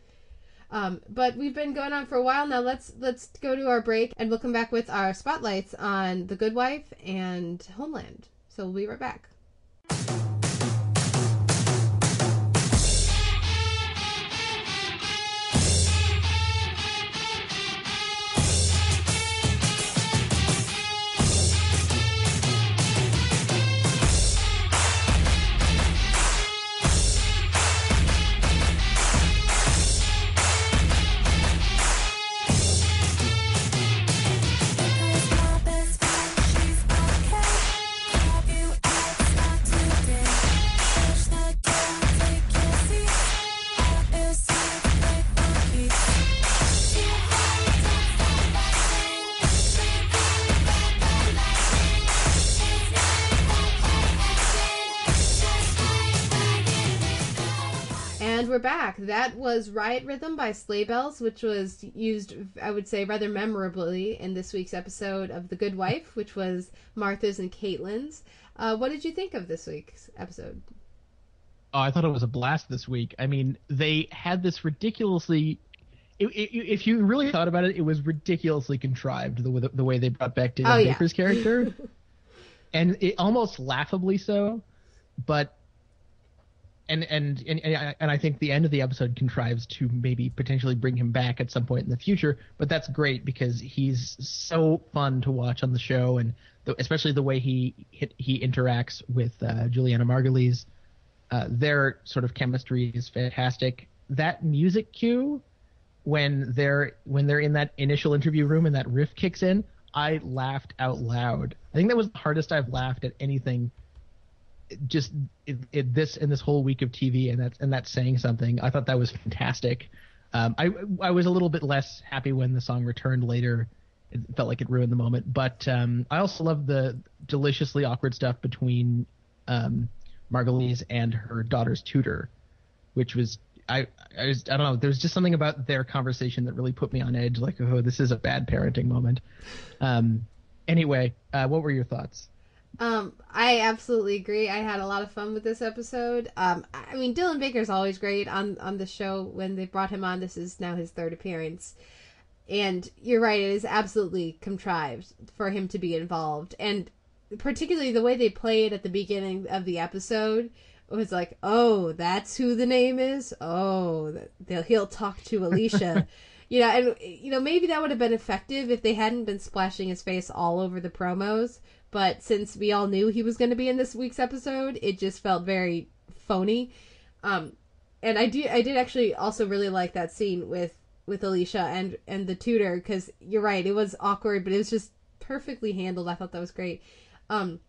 Um, but we've been going on for a while now. Let's let's go to our break and we'll come back with our spotlights on The Good Wife and Homeland. So we'll be right back. We're back. That was Riot Rhythm by Sleigh Bells, which was used, I would say, rather memorably in this week's episode of The Good Wife, which was Martha's and Caitlin's. Uh, what did you think of this week's episode? Oh, I thought it was a blast this week. I mean, they had this ridiculously. It, it, if you really thought about it, it was ridiculously contrived the, the way they brought back David Oh, yeah. Baker's character, <laughs> and it almost laughably so. But and, and and and I- think the end of the episode contrives to maybe potentially bring him back at some point in the future. But that's great because he's so fun to watch on the show, and the, especially the way he he, he interacts with uh, Julianna Margulies. Uh, their sort of chemistry is fantastic. That music cue when they're when they're in that initial interview room and that riff kicks in, I laughed out loud. I think that was the hardest I've laughed at anything. Just it, it, this and this whole week of TV, and that's and that's saying something. I thought that was fantastic. Um, I I was a little bit less happy when the song returned later. It felt like it ruined the moment, but um, I also love the deliciously awkward stuff between um, Margulies and her daughter's tutor, which was I I, was, I don't know. There's just something about their conversation that really put me on edge. Like, oh, this is a bad parenting moment. Um, anyway, uh, what were your thoughts? Um, I absolutely agree. I had a lot of fun with this episode. Um, I mean, Dylan Baker's always great on on the show. When they brought him on, this is now his third appearance. And you're right; it is absolutely contrived for him to be involved, and particularly the way they played it at the beginning of the episode was like, "Oh, that's who the name is. Oh, they'll he'll talk to Alicia." <laughs> you know, and you know maybe that would have been effective if they hadn't been splashing his face all over the promos. But since we all knew he was going to be in this week's episode, it just felt very phony. Um, and I do I did actually also really like that scene with with Alicia and and the tutor because you're right it was awkward but it was just perfectly handled. I thought that was great. Um,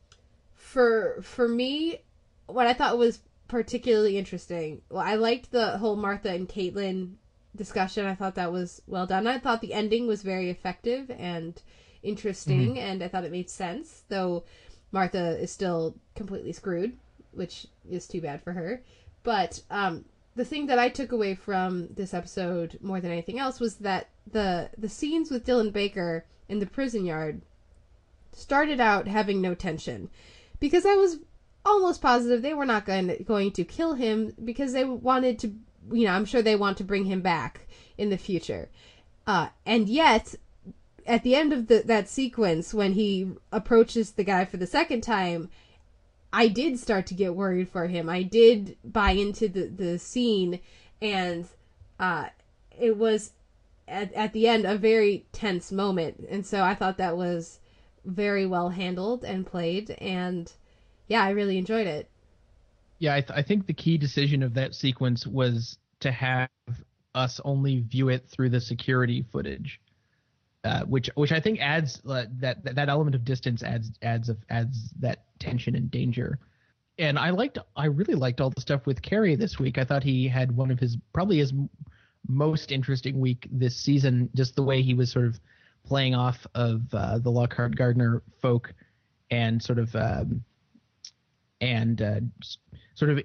for for me, what I thought was particularly interesting. Well, I liked the whole Martha and Caitlin discussion. I thought that was well done. I thought the ending was very effective and interesting, mm-hmm. and I thought it made sense. Though Martha is still completely screwed, which is too bad for her. But um, the thing that I took away from this episode more than anything else was that the the scenes with Dylan Baker in the prison yard started out having no tension because I was almost positive they were not going to, going to kill him because they wanted to you know I'm sure they want to bring him back in the future uh, and yet at the end of the, that sequence when he approaches the guy for the second time I did start to get worried for him. I did buy into the, the scene, and uh, it was at, at the end a very tense moment. And so I thought that was very well handled and played. And yeah, I really enjoyed it. Yeah, I, th- I think the key decision of that sequence was to have us only view it through the security footage. Uh, which which I think adds uh, that, that that element of distance adds adds of adds that tension and danger. And I liked I really liked all the stuff with Cary this week. I thought he had one of his probably his most interesting week this season. Just the way he was sort of playing off of uh, the Lockhart Gardner folk and sort of um, and uh, sort of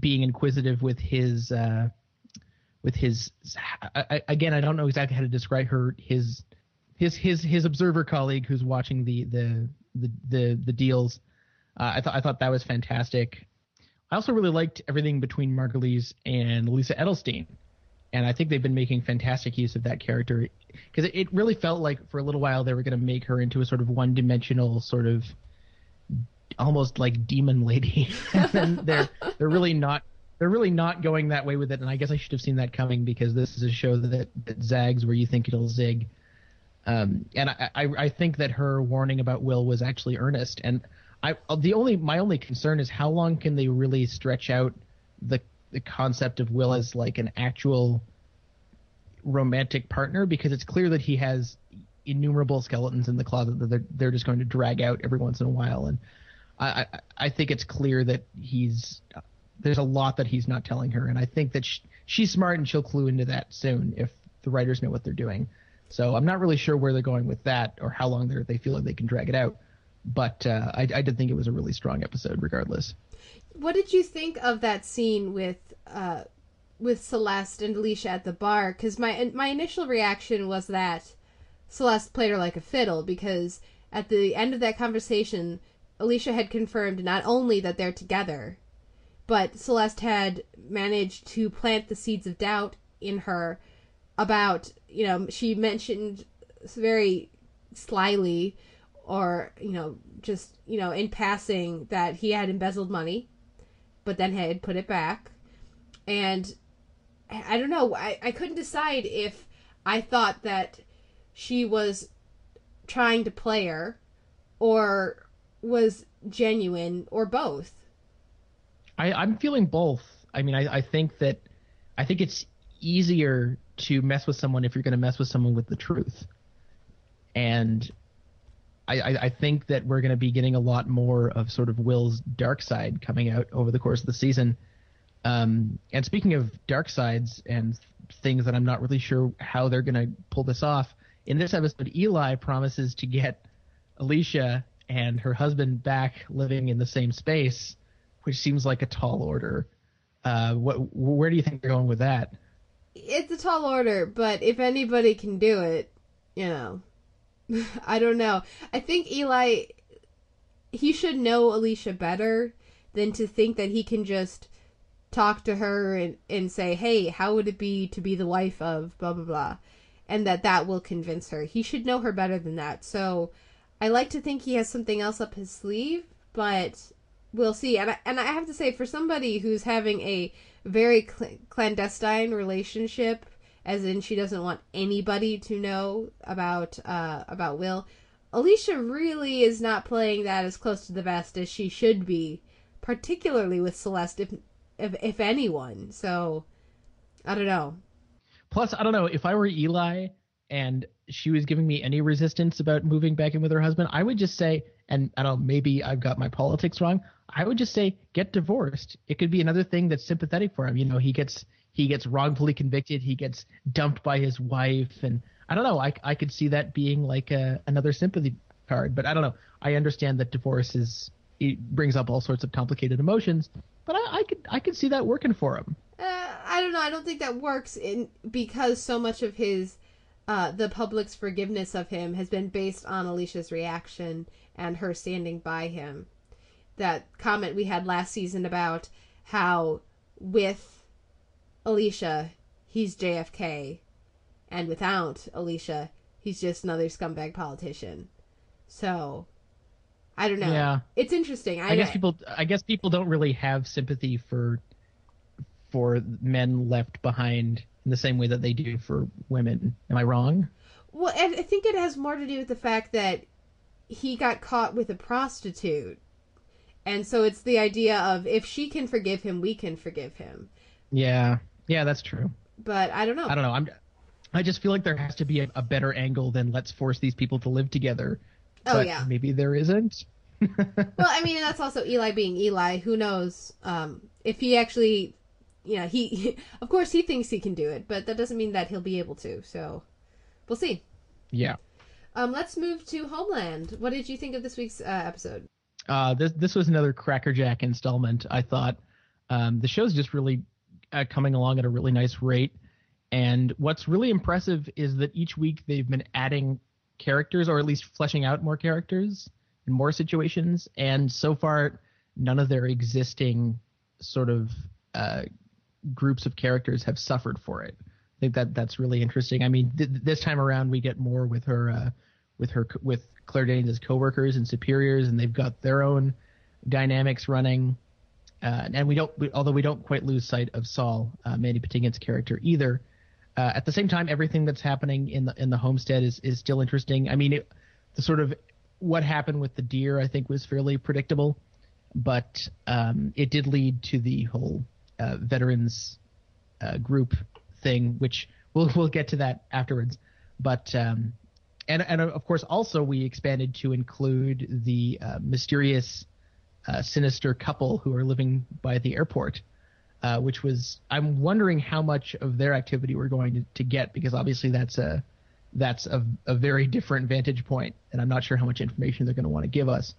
being inquisitive with his uh, with his I, again I don't know exactly how to describe her his his his his observer colleague who's watching the the the the, the deals. Uh, I thought I thought that was fantastic. I also really liked everything between Margulies and Lisa Edelstein, and I think they've been making fantastic use of that character because it, it really felt like for a little while they were going to make her into a sort of one-dimensional sort of almost like demon lady, <laughs> and they're they're really not they're really not going that way with it. And I guess I should have seen that coming because this is a show that that zags where you think it'll zig. Um, and I, I, I think that her warning about Will was actually earnest. And I the only my only concern is how long can they really stretch out the the concept of Will as like an actual romantic partner because it's clear that he has innumerable skeletons in the closet that they're they're just going to drag out every once in a while and I I, I think it's clear that he's there's a lot that he's not telling her and I think that she, she's smart and she'll clue into that soon if the writers know what they're doing. So I'm not really sure where they're going with that or how long they feel like they can drag it out. But uh, I, I, did think it was a really strong episode, regardless. What did you think of that scene with uh, with Celeste and Alicia at the bar? Because my my initial reaction was that Celeste played her like a fiddle because at the end of that conversation, Alicia had confirmed not only that they're together, but Celeste had managed to plant the seeds of doubt in her about you know she mentioned very slyly or you know just you know in passing that he had embezzled money but then had put it back. And i don't know i, I couldn't decide if i thought that she was trying to play her or was genuine or both. I, i'm feeling both. I mean I, I think that i think it's easier to mess with someone if you're going to mess with someone with the truth. And I, I, I think that we're going to be getting a lot more of sort of Will's dark side coming out over the course of the season. Um, and speaking of dark sides and things that I'm not really sure how they're going to pull this off, in this episode, Eli promises to get Alicia and her husband back living in the same space, which seems like a tall order. Uh, what, where do you think they're going with that? It's a tall order, but if anybody can do it, you know, <laughs> I don't know. I think Eli, he should know Alicia better than to think that he can just talk to her and, and say, hey, how would it be to be the wife of blah, blah, blah, and that that will convince her. He should know her better than that. So I like to think he has something else up his sleeve, but we'll see. And I, and I have to say, for somebody who's having a very cl- clandestine relationship, as in she doesn't want anybody to know about uh, about Will. Alicia really is not playing that as close to the vest as she should be particularly with Celeste, if if, if anyone. So I don't know. Plus, I don't know if I were Eli and she was giving me any resistance about moving back in with her husband, I would just say, and I don't know, maybe I've got my politics wrong. I would just say get divorced. It could be another thing that's sympathetic for him. You know, he gets he gets wrongfully convicted, he gets dumped by his wife, and I don't know. I I could see that being like a, another sympathy card, but I don't know. I understand that divorce is it brings up all sorts of complicated emotions, but I, I could I could see that working for him. Uh, I don't know. I don't think that works in because so much of his uh, the public's forgiveness of him has been based on Alicia's reaction and her standing by him. That comment we had last season about how with Alicia he's JFK, and without Alicia he's just another scumbag politician. So I don't know. Yeah, it's interesting. I, I guess people. I guess people don't really have sympathy for for men left behind in the same way that they do for women. Am I wrong? Well, I think it has more to do with the fact that he got caught with a prostitute. And so it's the idea of if she can forgive him, we can forgive him. Yeah. Yeah, that's true. But I don't know. I don't know. I'm I just feel like there has to be a, a better angle than let's force these people to live together. Oh but yeah. Maybe there isn't. <laughs> well, I mean, that's also Eli being Eli. Who knows um, if he actually you know, he, he, of course he thinks he can do it, but that doesn't mean that he'll be able to. So, we'll see. Yeah. Um, let's move to Homeland. What did you think of this week's uh, episode? Uh, this this was another crackerjack installment. I thought um, the show's just really uh, coming along at a really nice rate, and what's really impressive is that each week they've been adding characters, or at least fleshing out more characters in more situations, and so far none of their existing sort of uh, groups of characters have suffered for it. I think that that's really interesting. I mean, th- this time around we get more with her, uh, with her, with Claire Danes' coworkers and superiors, and they've got their own dynamics running. Uh, and we don't, we, although we don't quite lose sight of Saul, uh, Mandy Patinkin's character either. Uh, at the same time, everything that's happening in the in the homestead is is still interesting. I mean, it, the sort of what happened with the deer, I think, was fairly predictable, but um, it did lead to the whole uh, veterans uh, group thing, which we'll we'll get to that afterwards. But um, and and of course also we expanded to include the uh, mysterious, uh, sinister couple who are living by the airport, uh, which was I'm wondering how much of their activity we're going to, to get because obviously that's a that's a, a very different vantage point, and I'm not sure how much information they're going to want to give us.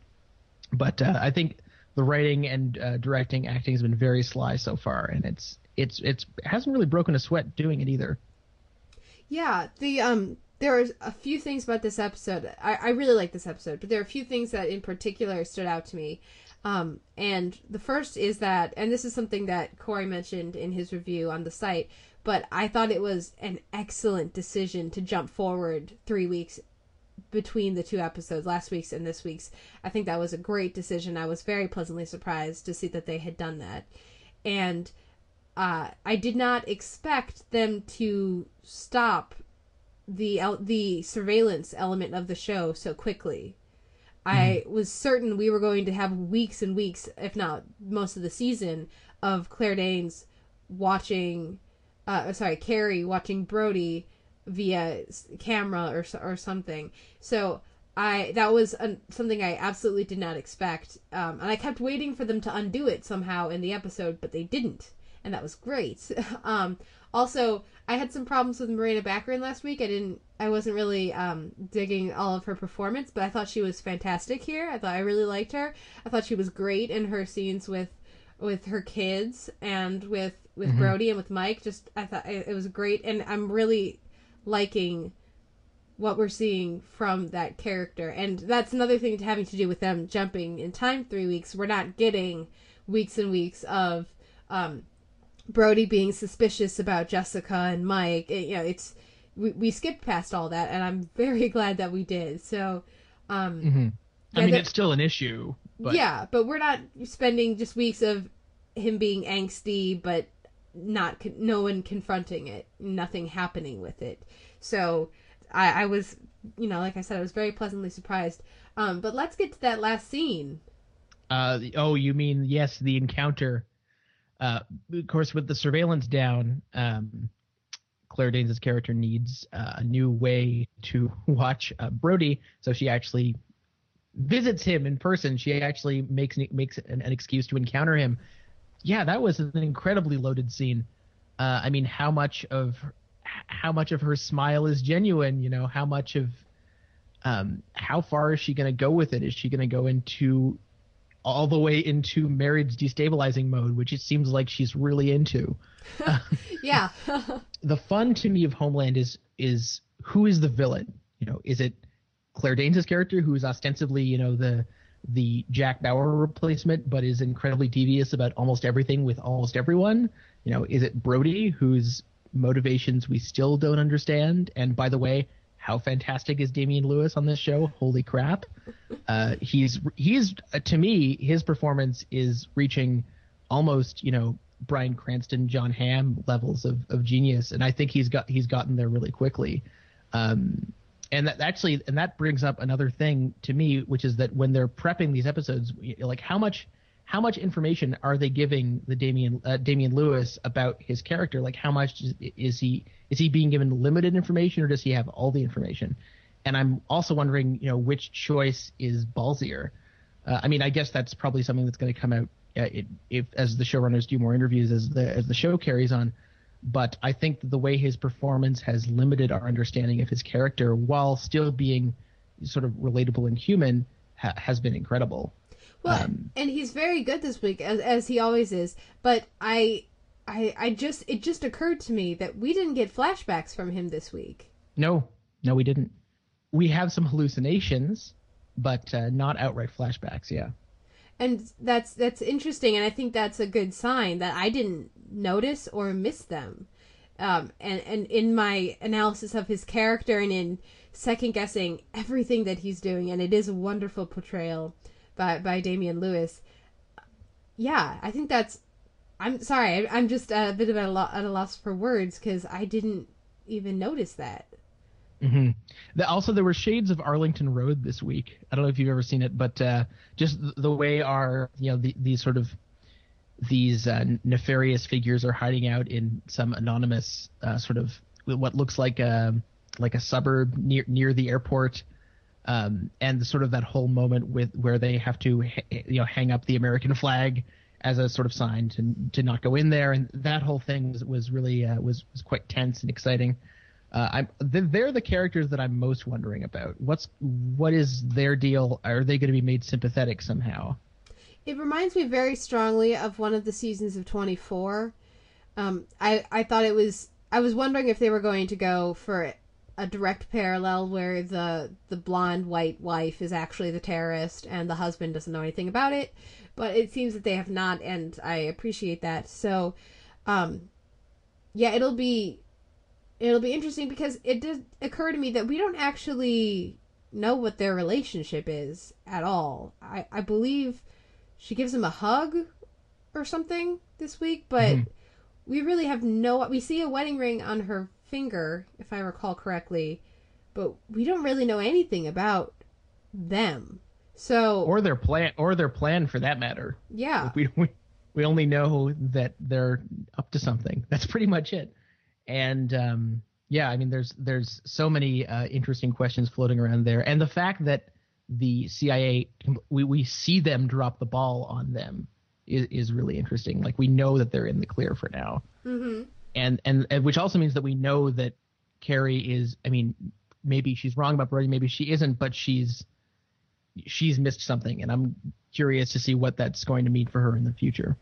But uh, I think the writing and uh, directing, acting has been very sly so far, and it's it's it's it hasn't really broken a sweat doing it either. Yeah, the um, there are a few things about this episode. I, I really like this episode, but there are a few things that in particular stood out to me. Um, and the first is that, and this is something that Corey mentioned in his review on the site, but I thought it was an excellent decision to jump forward three weeks between the two episodes, last week's and this week's. I think that was a great decision. I was very pleasantly surprised to see that they had done that. And uh, I did not expect them to stop the the surveillance element of the show so quickly. Mm-hmm. I was certain we were going to have weeks and weeks, if not most of the season, of Claire Danes watching, uh, sorry, Carrie watching Brody via camera or or something. So I that was a, something I absolutely did not expect, um, and I kept waiting for them to undo it somehow in the episode, but they didn't, and that was great. <laughs> um, also, I had some problems with Morena Baccarin last week. I didn't, I wasn't really um, digging all of her performance, but I thought she was fantastic here. I thought I really liked her. I thought she was great in her scenes with with her kids and with with mm-hmm. Brody and with Mike. Just I thought it was great, and I'm really liking what we're seeing from that character. And that's another thing to having to do with them jumping in time three weeks. We're not getting weeks and weeks of um, Brody being suspicious about Jessica and Mike. It, you know, it's we, we skipped past all that, and I'm very <laughs> glad that we did. So, um, mm-hmm. I yeah, mean, it's still an issue. But... Yeah, but we're not spending just weeks of him being angsty, but not no one confronting it, nothing happening with it. So I, I was, you know, like I said, I was very pleasantly surprised. Um, but let's get to that last scene. Uh, oh, you mean yes, the encounter. Uh, of course, with the surveillance down, um, Claire Danes' character needs uh, a new way to <laughs> watch uh, Brody, so she actually visits him in person. She actually makes makes an, an excuse to encounter him. Yeah, that was an incredibly loaded scene. Uh, I mean, how much of how much of her smile is genuine? You know, how much of um, how far is she going to go with it? Is she going to go into all the way into marriage destabilizing mode, which it seems like she's really into? <laughs> yeah. <laughs> the fun to me of Homeland is is who is the villain? You know, is it Claire Danes' character, who is ostensibly, you know, the the Jack Bauer replacement, but is incredibly devious about almost everything with almost everyone? You know, is it Brody, whose motivations we still don't understand? And by the way, how fantastic is Damian Lewis on this show? Holy crap! Uh, <laughs> he's he's uh, to me his performance is reaching almost you know Bryan Cranston, Jon Hamm levels of, of genius, and I think he's got he's gotten there really quickly. Um, and that actually and that brings up another thing to me, which is that when they're prepping these episodes, like how much how much information are they giving the Damian uh, Damian Lewis about his character? Like how much is, is he is he being given limited information or does he have all the information? And I'm also wondering, you know, which choice is ballsier. Uh, I mean, I guess that's probably something that's going to come out uh, it, if as the showrunners do more interviews as the as the show carries on. But I think the way his performance has limited our understanding of his character while still being sort of relatable and human ha- has been incredible. Well, um, and he's very good this week as as he always is. But I I I just it just occurred to me that we didn't get flashbacks from him this week. No, no, we didn't. We have some hallucinations, but uh, not outright flashbacks. Yeah. And that's that's interesting, and I think that's a good sign that I didn't notice or miss them. Um, and and in my analysis of his character and in second guessing everything that he's doing, and it is a wonderful portrayal by by Damian Lewis. Yeah, I think that's. I'm sorry, I'm just a bit of a lo- at a loss for words because I didn't even notice that. Mm-hmm. The, also, there were shades of Arlington Road this week. I don't know if you've ever seen it, but uh, just the, way our you know the, these sort of these uh, nefarious figures are hiding out in some anonymous uh, sort of what looks like a like a suburb near near the airport um, and sort of that whole moment with where they have to you know hang up the American flag as a sort of sign to to not go in there, and that whole thing was was really uh, was was quite tense and exciting. Uh, I'm they're the characters that I'm most wondering about. What's what is their deal? Are they going to be made sympathetic somehow? It reminds me very strongly of one of the seasons of 24. Um, I I thought it was I was wondering if they were going to go for a direct parallel where the the blonde white wife is actually the terrorist and the husband doesn't know anything about it. But it seems that they have not and i appreciate that. So um yeah it'll be it'll be interesting because it did occur to me that we don't actually know what their relationship is at all. I i believe she gives him a hug or something this week but mm-hmm. we really have no we see a wedding ring on her finger, if I recall correctly, but we don't really know anything about them. So or their plan or their plan for that matter. Yeah. We we we only know that they're up to something. <laughs> That's pretty much it. And um, yeah, I mean, there's there's so many uh, interesting questions floating around there, and the fact that the CIA we we see them drop the ball on them is is really interesting. Like we know that they're in the clear for now. Mm-hmm and, and and which also means that we know that Carrie is. I mean, maybe she's wrong about Brody, maybe she isn't, but she's she's missed something, and I'm curious to see what that's going to mean for her in the future.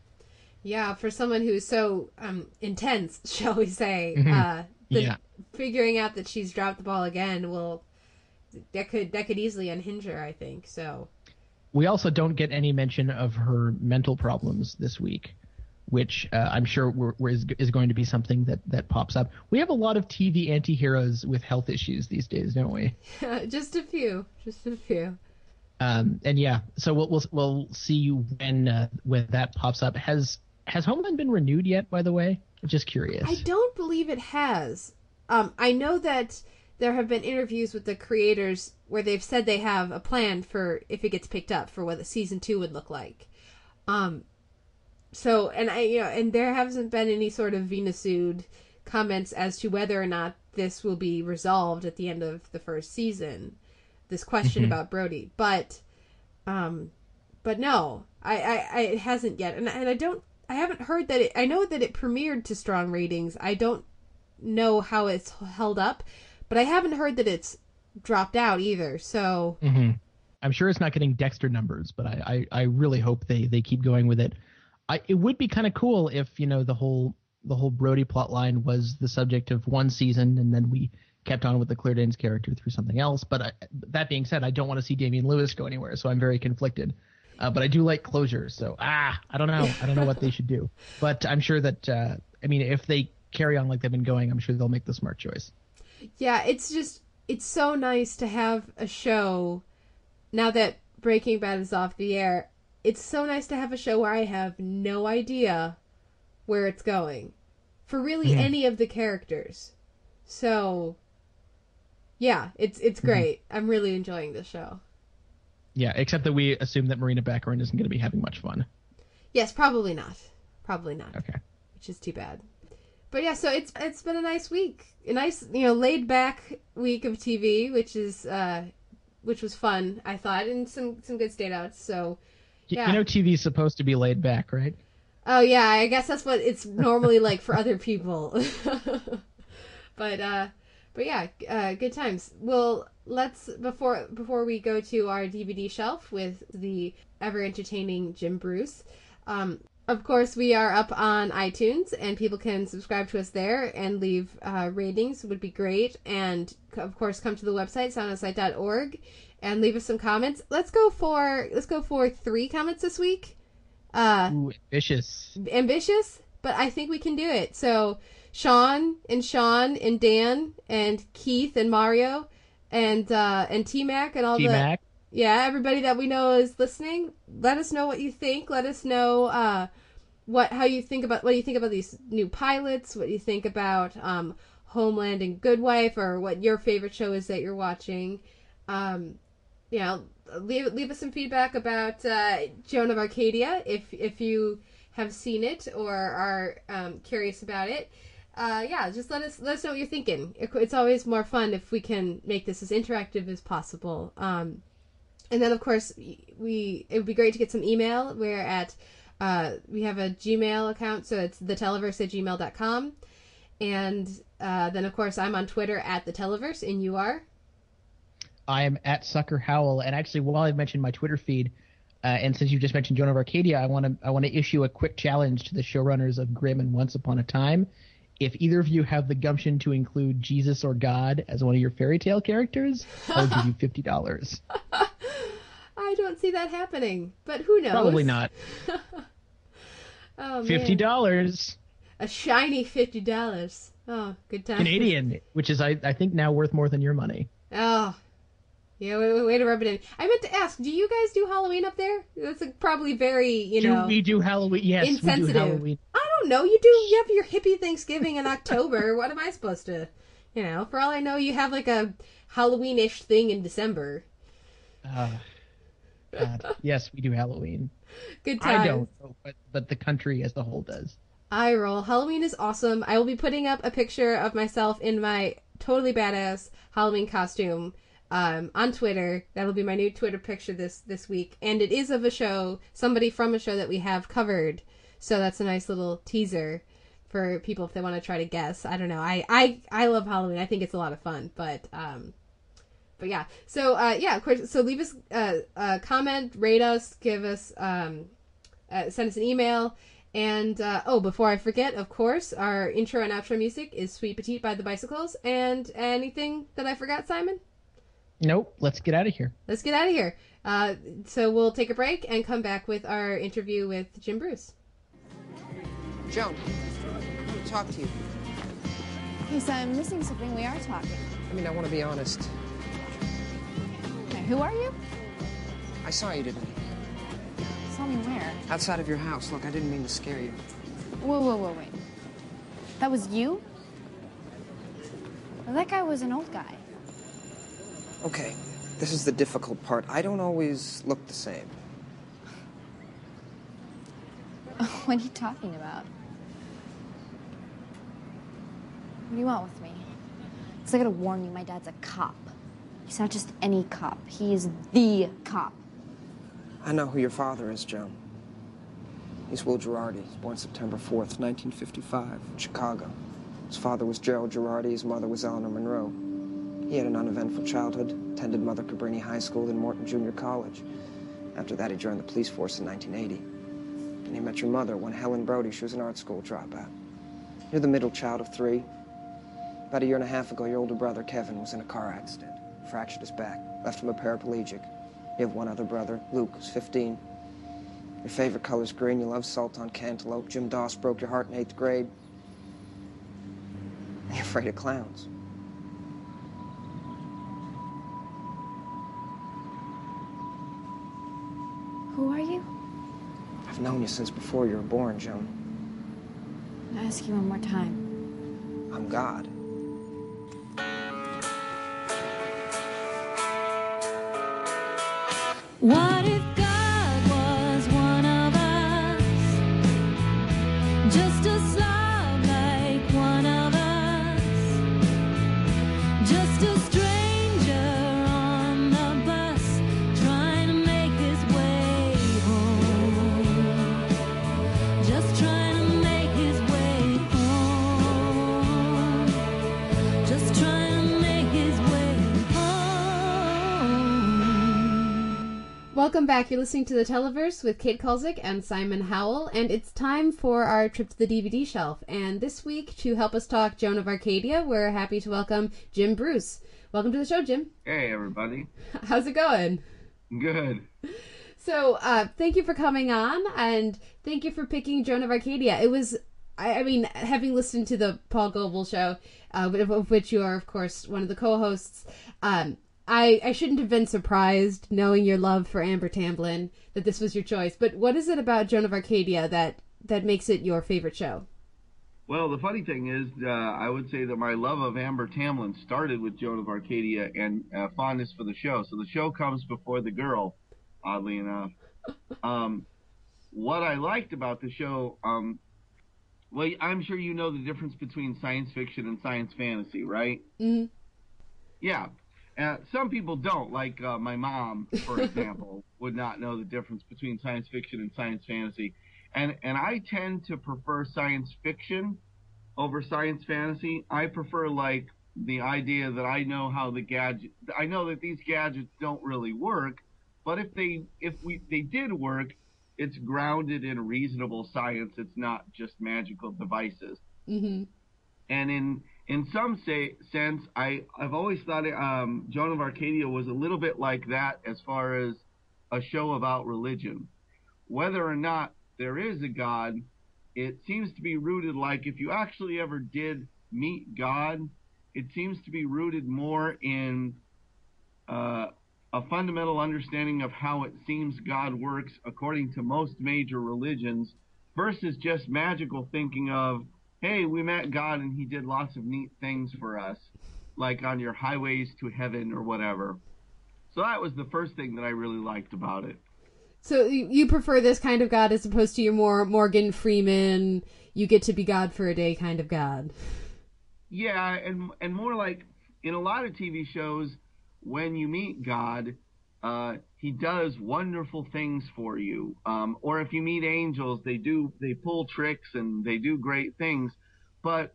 Yeah, for someone who's so um, intense, <laughs> shall we say, mm-hmm. uh, the, yeah. figuring out that she's dropped the ball again will that could that could easily unhinge her. I think so. We also don't get any mention of her mental problems this week which uh, I'm sure we're, we're, is, is going to be something that, that pops up. We have a lot of TV anti-heroes with health issues these days, don't we? Yeah, <laughs> just a few, just a few. Um, and yeah, so we'll we'll, we'll see when uh, when that pops up. Has has Homeland been renewed yet? By the way, I'm just curious. I don't believe it has. Um, I know that there have been interviews with the creators where they've said they have a plan for if it gets picked up for what the season two would look like. Um, so and I you know and there hasn't been any sort of Venusude comments as to whether or not this will be resolved at the end of the first season. This question Mhm. about Brody, but um, but no, I, I, I it hasn't yet, and and I don't I haven't heard that it. I know that it premiered to strong ratings. I don't know how it's held up, but I haven't heard that it's dropped out either. So hmm I'm sure it's not getting Dexter numbers, but I, I, I really hope they, they keep going with it. I, it would be kind of cool if you know the whole the whole Brody plot line was the subject of one season, and then we kept on with the Claire Danes character through something else. But I, that being said, I don't want to see Damian Lewis go anywhere, so I'm very conflicted. Uh, but I do like closure, so ah, I don't know, I don't know what they should do. But I'm sure that uh, I mean, if they carry on like they've been going, I'm sure they'll make the smart choice. yeah, it's just it's so nice to have a show now that Breaking Bad is off the air. It's so nice to have a show where I have no idea where it's going for really any of the characters. So yeah, it's it's great. I'm really enjoying this show. Yeah, except that we assume that Morena Baccarin isn't going to be having much fun. Yes, probably not. Probably not. Okay. Which is too bad. But yeah, so it's it's been a nice week. A nice, you know, laid back week of TV, which is uh which was fun, I thought, and some some good standouts. So yeah. You know, TV's supposed to be laid back, right? Oh yeah, I guess that's what it's normally like for other people. <laughs> but uh but yeah, uh good times. Well, let's before before we go to our DVD shelf with the ever entertaining Jim Bruce. Um of course, we are up on iTunes, and people can subscribe to us there and leave uh, ratings. Would be great. And of course, come to the website soundonsight.org and leave us some comments. Let's go for let's go for three comments this week. Uh, Ooh, ambitious. ambitious, but I think we can do it. So Sean and Sean and Dan and Keith and Mario and uh, and T Mac and all the T-Mac. yeah everybody that we know is listening. Let us know what you think. Let us know uh, what how you think about what do you think about these new pilots. What do you think about um, Homeland and Good Wife, or what your favorite show is that you're watching. Um, you know, leave leave us some feedback about uh, Joan of Arcadia if if you have seen it or are um, curious about it. Uh, yeah, just let us let us know what you're thinking. It's always more fun if we can make this as interactive as possible. Um, and then of course we it would be great to get some email. We're at uh, we have a Gmail account, so it's theteleverse at gmail.com. And uh, then of course I'm on Twitter at the Televerse, and you are. I am at Sucker Howl, and actually, while I've mentioned my Twitter feed, uh, and since you just mentioned Joan of Arcadia, I want to I want to issue a quick challenge to the showrunners of Grimm and Once Upon a Time. If either of you have the gumption to include Jesus or God as one of your fairy tale characters, I'll give you <laughs> fifty dollars. I don't see that happening, but who knows? Probably not. <laughs> Oh, man. Fifty dollars A shiny fifty dollars. Oh, good time. Canadian, which is I, I think now worth more than your money. Oh, yeah. Way, way, to rub it in. I meant to ask, do you guys do Halloween up there? That's like probably very, you do know, we do Halloween? Yes, we do insensitive. Halloween. I don't know. You do. You have your hippie Thanksgiving in October. <laughs> what am I supposed to? You know, for all I know, you have like a Halloween-ish thing in December. Uh, God. <laughs> yes, we do Halloween. Good time. I don't, but but the country as a whole does. I roll. Halloween is awesome. I will be putting up a picture of myself in my totally badass Halloween costume um, on Twitter. That'll be my new Twitter picture this this week, and it is of a show, somebody from a show that we have covered. So that's a nice little teaser for people if they want to try to guess. I don't know. I I I love Halloween. I think it's a lot of fun, but um, but yeah. So uh, yeah, of course. So leave us uh, a comment, rate us, give us um, uh, send us an email. And uh, oh, before I forget, of course, our intro and outro music is "Sweet Petite" by the Bicycles. And anything that I forgot, Simon? Nope. Let's get out of here. Let's get out of here. Uh, so we'll take a break and come back with our interview with Jim Bruce. Joan, I want to talk to you. Yes, I'm missing something. We are talking. I mean, I want to be honest. Okay, who are you? I saw you, didn't I? Saw me where? Outside of your house. Look, I didn't mean to scare you. Whoa, whoa, whoa, wait. That was you? Well, that guy was an old guy. Okay, this is the difficult part. I don't always look the same. <laughs> what are you talking about? What do you want with me? Because I gotta warn you, my dad's a cop. He's not just any cop, he is the cop. I know who your father is, Joan. He's Will Girardi. He's born September 4th, 1955, in Chicago. His father was Gerald Girardi, his mother was Eleanor Monroe. He had an uneventful childhood, attended Mother Cabrini High School and Morton Junior College. After that, he joined the police force in 1980. And he met your mother when Helen Brody, she was an art school dropout. You're the middle child of three. About a year and a half ago, your older brother, Kevin, was in a car accident. Fractured his back, left him a paraplegic. You have one other brother, Luke, who's 15. Your favorite color's green. You love salt on cantaloupe. Jim Doss broke your heart in eighth grade. You're afraid of clowns. Who are you? I've known you since before you were born, Joan. I ask you one more time. I'm God. What Welcome back. You're listening to the Televerse with Kate Kulzick and Simon Howell, and it's time for our trip to the DVD shelf. And this week, to help us talk Joan of Arcadia, we're happy to welcome Jim Bruce. Welcome to the show, Jim. Hey, everybody. How's it going? Good. So, uh, thank you for coming on, and thank you for picking Joan of Arcadia. It was, I, I mean, having listened to the Paul Goebel show, uh, of of which you are, of course, one of the co-hosts, um, I, I shouldn't have been surprised, knowing your love for Amber Tamblyn, that this was your choice. But what is it about Joan of Arcadia that that makes it your favorite show? Well, the funny thing is, uh, I would say that my love of Amber Tamblyn started with Joan of Arcadia and uh, fondness for the show. So the show comes before the girl, oddly enough. <laughs> Um, what I liked about the show, um, well, I'm sure you know the difference between science fiction and science fantasy, right? Mm-hmm. Yeah. Uh, some people don't, like uh, my mom, for example, <laughs> would not know the difference between science fiction and science fantasy. And and I tend to prefer science fiction over science fantasy. I prefer like the idea that I know how the gadget I know that these gadgets don't really work, but if they if we they did work, it's grounded in reasonable science. It's not just magical devices. Mm-hmm. And in in some say, sense, I I've always thought um, Joan of Arcadia was a little bit like that as far as a show about religion. Whether or not there is a God, it seems to be rooted like if you actually ever did meet God, it seems to be rooted more in uh, a fundamental understanding of how it seems God works according to most major religions versus just magical thinking of, hey, we met God and he did lots of neat things for us, like on your highways to heaven or whatever. So that was the first thing that I really liked about it. So you prefer this kind of God as opposed to your more Morgan Freeman, you get to be God for a day kind of God. Yeah, and and more like in a lot of TV shows, when you meet God, uh, he does wonderful things for you. Um, or if you meet angels, they do they pull tricks and they do great things. But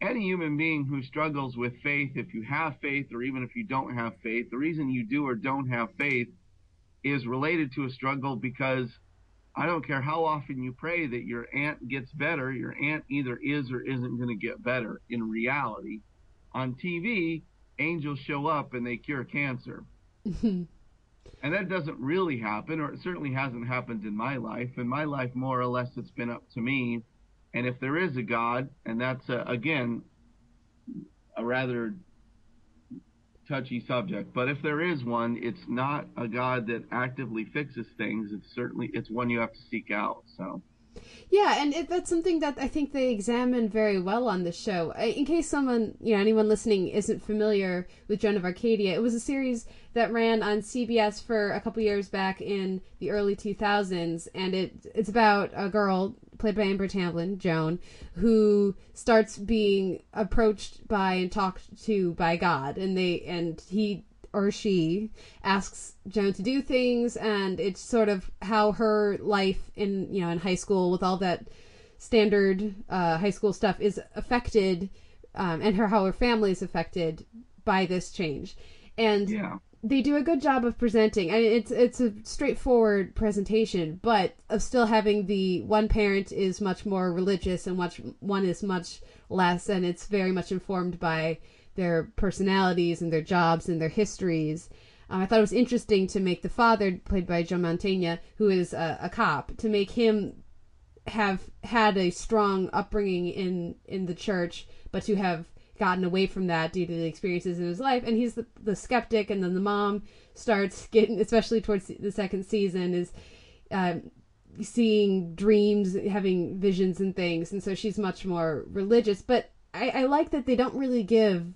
any human being who struggles with faith, if you have faith or even if you don't have faith, the reason you do or don't have faith is related to a struggle because I don't care how often you pray that your aunt gets better, your aunt either is or isn't going to get better in reality. On TV, angels show up and they cure cancer. <laughs> and that doesn't really happen, or it certainly hasn't happened in my life. In my life, more or less, it's been up to me. And if there is a God, and that's, a, again, a rather touchy subject, but if there is one, it's not a God that actively fixes things. It's certainly, it's one you have to seek out. So. Yeah, and it, that's something that I think they examine very well on the show. In case someone, you know, anyone listening isn't familiar with Joan of Arcadia, it was a series that ran on CBS for a couple years back in the early 2000s, and it it's about a girl played by Amber Tamblyn, Joan, who starts being approached by and talked to by God, and they and he or she asks Joan to do things, and it's sort of how her life in you know in high school with all that standard uh, high school stuff is affected, um, and her how her family is affected by this change, and Yeah. they do a good job of presenting. I mean, it's it's a straightforward presentation, but of still having the one parent is much more religious and much one is much less, and it's very much informed by their personalities and their jobs and their histories. Um, I thought it was interesting to make the father, played by Joe Mantegna, who is a, a cop, to make him have had a strong upbringing in in the church, but to have gotten away from that due to the experiences in his life. And he's the, the skeptic, and then the mom starts <laughs> getting, especially towards the second season, is um, seeing dreams, having visions and things, and so she's much more religious. But I, I like that they don't really give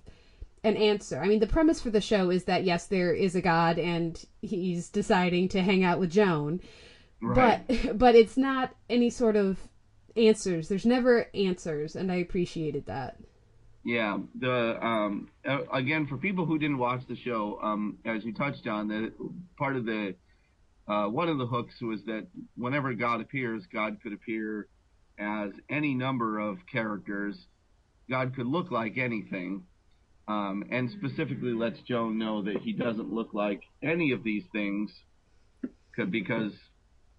an answer. I mean, the premise for the show is that yes, there is a god, and he's deciding to hang out with Joan, Right. but <laughs> but it's not any sort of answers. There's never answers, and I appreciated that. Yeah, the um again for people who didn't watch the show, um as you touched on, the part of the uh, one of the hooks was that whenever God appears, God could appear as any number of characters. God could look like anything, um, and specifically lets Joan know that he doesn't look like any of these things, because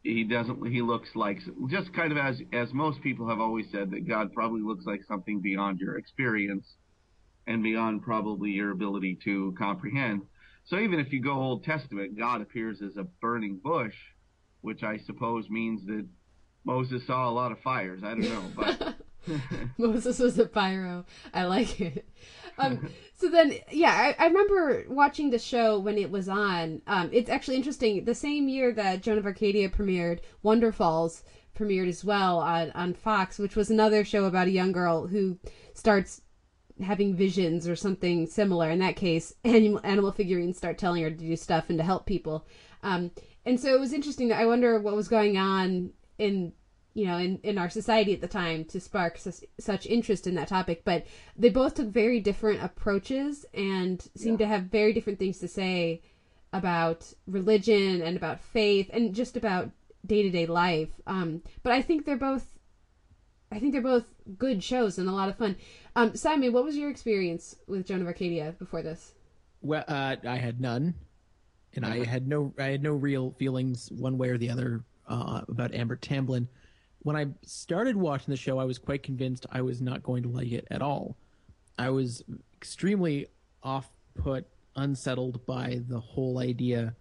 he doesn't. He looks like just kind of as as most people have always said that God probably looks like something beyond your experience, and beyond probably your ability to comprehend. So even if you go Old Testament, God appears as a burning bush, which I suppose means that Moses saw a lot of fires. I don't know, but <laughs> <laughs> Moses was a pyro. I like it. Um, <laughs> so then, yeah, I, I remember watching the show when it was on. Um, it's actually interesting. The same year that Joan of Arcadia premiered, Wonderfalls premiered as well on, on Fox, which was another show about a young girl who starts having visions or something similar. In that case, <laughs> animal, animal figurines start telling her to do stuff and to help people. Um, and so it was interesting. I wonder what was going on in you know in, in our society at the time to spark such, such interest in that topic but they both took very different approaches and seemed to have very different things to say about religion and about faith and just about day-to-day life. Um, but i think they're both i think they're both good shows and a lot of fun. Um, simon what was your experience with joan of arcadia before this? Well, uh, I had none, and I had no I had no real feelings one way or the other uh, about Amber Tamblyn. When I started watching the show, I was quite convinced I was not going to like it at all. I was extremely off put, unsettled by the whole idea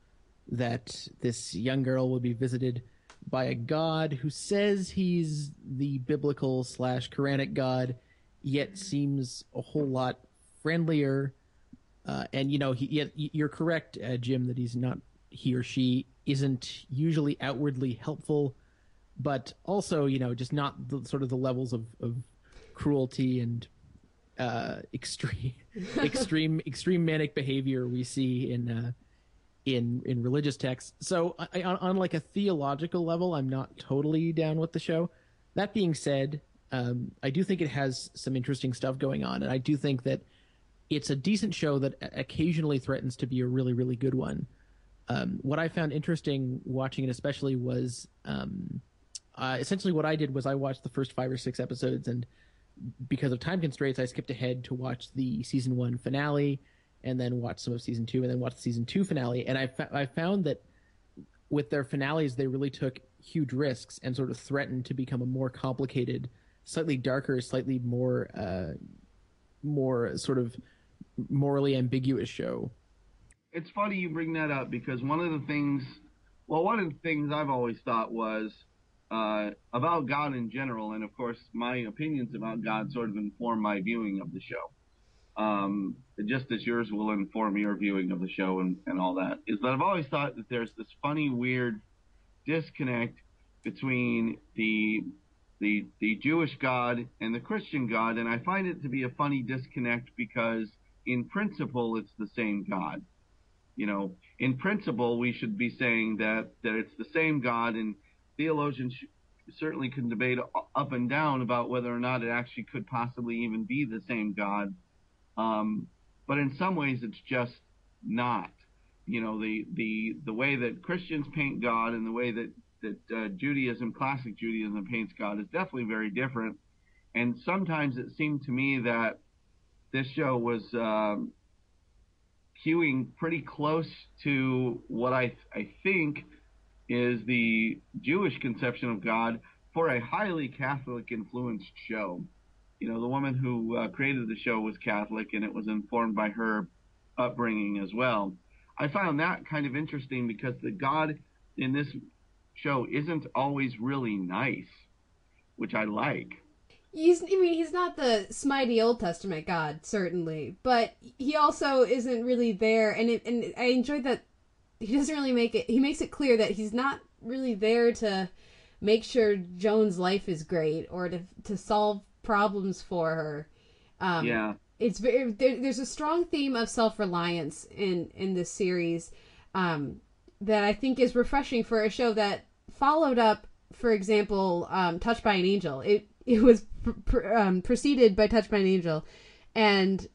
that this young girl would be visited by a god who says he's the biblical slash Quranic god, yet seems a whole lot friendlier. Uh, and you know, he, yet you're correct, uh, Jim, that he's not he or she isn't usually outwardly helpful, but also you know just not the sort of the levels of, of cruelty and uh, extreme <laughs> extreme extreme manic behavior we see in uh, in in religious texts. So I, on, on like a theological level, I'm not totally down with the show. That being said, um, I do think it has some interesting stuff going on, and I do think that it's a decent show that occasionally threatens to be a really really good one. Um, what I found interesting watching it, especially, was um, uh, essentially what I did was I watched the first five or six episodes, and because of time constraints, I skipped ahead to watch the season one finale, and then watch some of season two, and then watch the season two finale. And I fa- I found that with their finales, they really took huge risks and sort of threatened to become a more complicated, slightly darker, slightly more uh, more sort of morally ambiguous show. it's funny you bring that up because one of the things, well, one of the things I've always thought was uh, about God in general, and of course my opinions about God sort of inform my viewing of the show. Um, just as yours will inform your viewing of the show and, and all that, is that I've always thought that there's this funny, weird disconnect between the the the Jewish God and the Christian God, and I find it to be a funny disconnect because in principle it's the same God. You know, in principle we should be saying that that it's the same God, and theologians certainly can debate up and down about whether or not it actually could possibly even be the same God. Um, but in some ways it's just not. You know, the the the way that Christians paint God and the way that that uh, Judaism, classic Judaism, paints God is definitely very different. And sometimes it seemed to me that this show was um, cueing pretty close to what I I think is the Jewish conception of God for a highly Catholic influenced show. You know, the woman who uh, created the show was Catholic, and it was informed by her upbringing as well. I found that kind of interesting because the God in this show isn't always really nice, which I like. He's, I mean, he's not the smitey Old Testament God, certainly, but he also isn't really there. And it, and I enjoyed that he doesn't really make it. He makes it clear that he's not really there to make sure Joan's life is great or to to solve problems for her. Um, Yeah. it's very there, there's a strong theme of self reliance in in this series um, that I think is refreshing for a show that followed up, for example, um, Touched by an Angel. It it was pr- pr- um, preceded by Touched by an Angel, and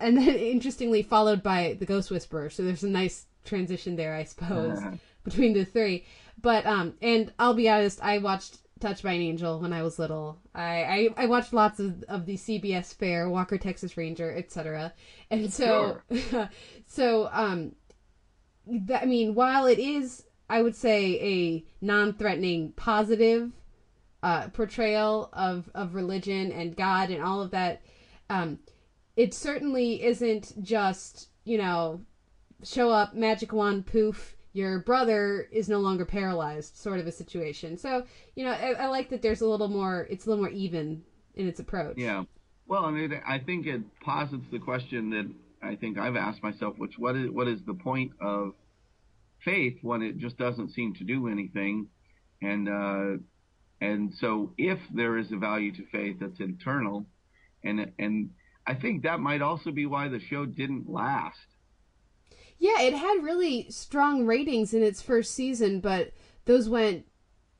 and then <laughs> interestingly followed by The Ghost Whisperer. So there's a nice transition there, I suppose, between the three. But um, and I'll be honest, I watched Touched by an Angel when I was little. I I, I watched lots of of the CBS fare, Walker Texas Ranger, etc. And so <laughs> so um, that, I mean, while it is, I would say, a non-threatening, positive uh, portrayal of of religion and God and all of that, um, it certainly isn't just you know show up magic wand poof your brother is no longer paralyzed sort of a situation so you know I, I like that there's a little more it's a little more even in its approach Yeah. Well, I mean, I think it posits the question that I think I've asked myself, which what is what is the point of faith when it just doesn't seem to do anything, and uh, and so if there is a value to faith that's internal, and and I think that might also be why the show didn't last. Yeah it had really strong ratings in its first season but those went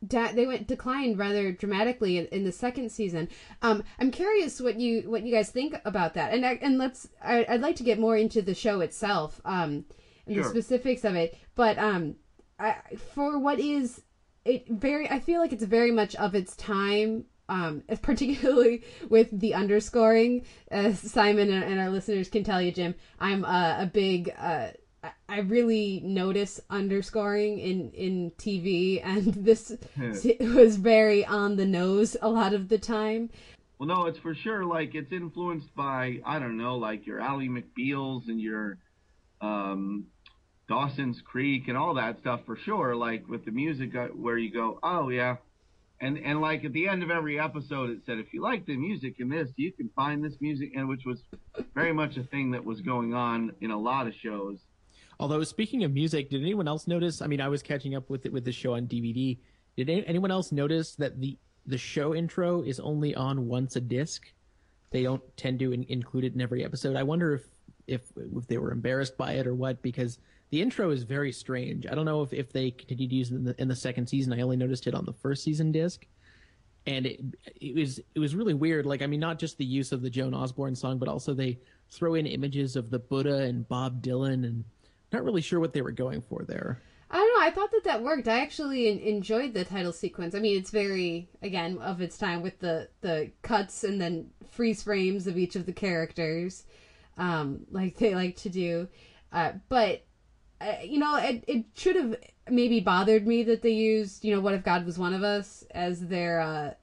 da- they went declined rather dramatically in, in the second season. Um i'm curious what you what you guys think about that. And I, and let's I, i'd like to get more into the show itself um and the specifics of it. But um I, for what is it very i feel like it's very much of its time um <laughs> particularly with the underscoring. As simon and, and our listeners can tell you jim i'm uh, a big uh I- really notice underscoring in in TV, and <laughs> this <laughs> was very on the nose a lot of the time. Well, no, it's for sure like it's influenced by I don't know, like your Ally McBeals and your um, Dawson's Creek and all that stuff for sure. Like with the music, uh, where you go, oh yeah, and and like at the end of every episode, it said if you like the music in this, you can find this music, and which was very much a thing that was going on in a lot of shows. Although speaking of music, did anyone else notice? I mean, I was catching up with it with the show on DVD. Did any, anyone else notice that the the show intro is only on once a disc? They don't tend to in, include it in every episode. I wonder if if if they were embarrassed by it or what because the intro is very strange. I don't know if, if they continued to use it in the, in the second season. I only noticed it on the first season disc, and it it was it was really weird. Like I mean, not just the use of the Joan Osborne song, but also they throw in images of the Buddha and Bob Dylan, and not really sure what they were going for there. I don't know. I thought that that worked. I actually enjoyed the title sequence. I mean, it's very again of its time with the the cuts and then freeze frames of each of the characters, um, like they like to do. Uh, but uh, you know, it it should have maybe bothered me that they used you know "What if God was one of us" as their uh,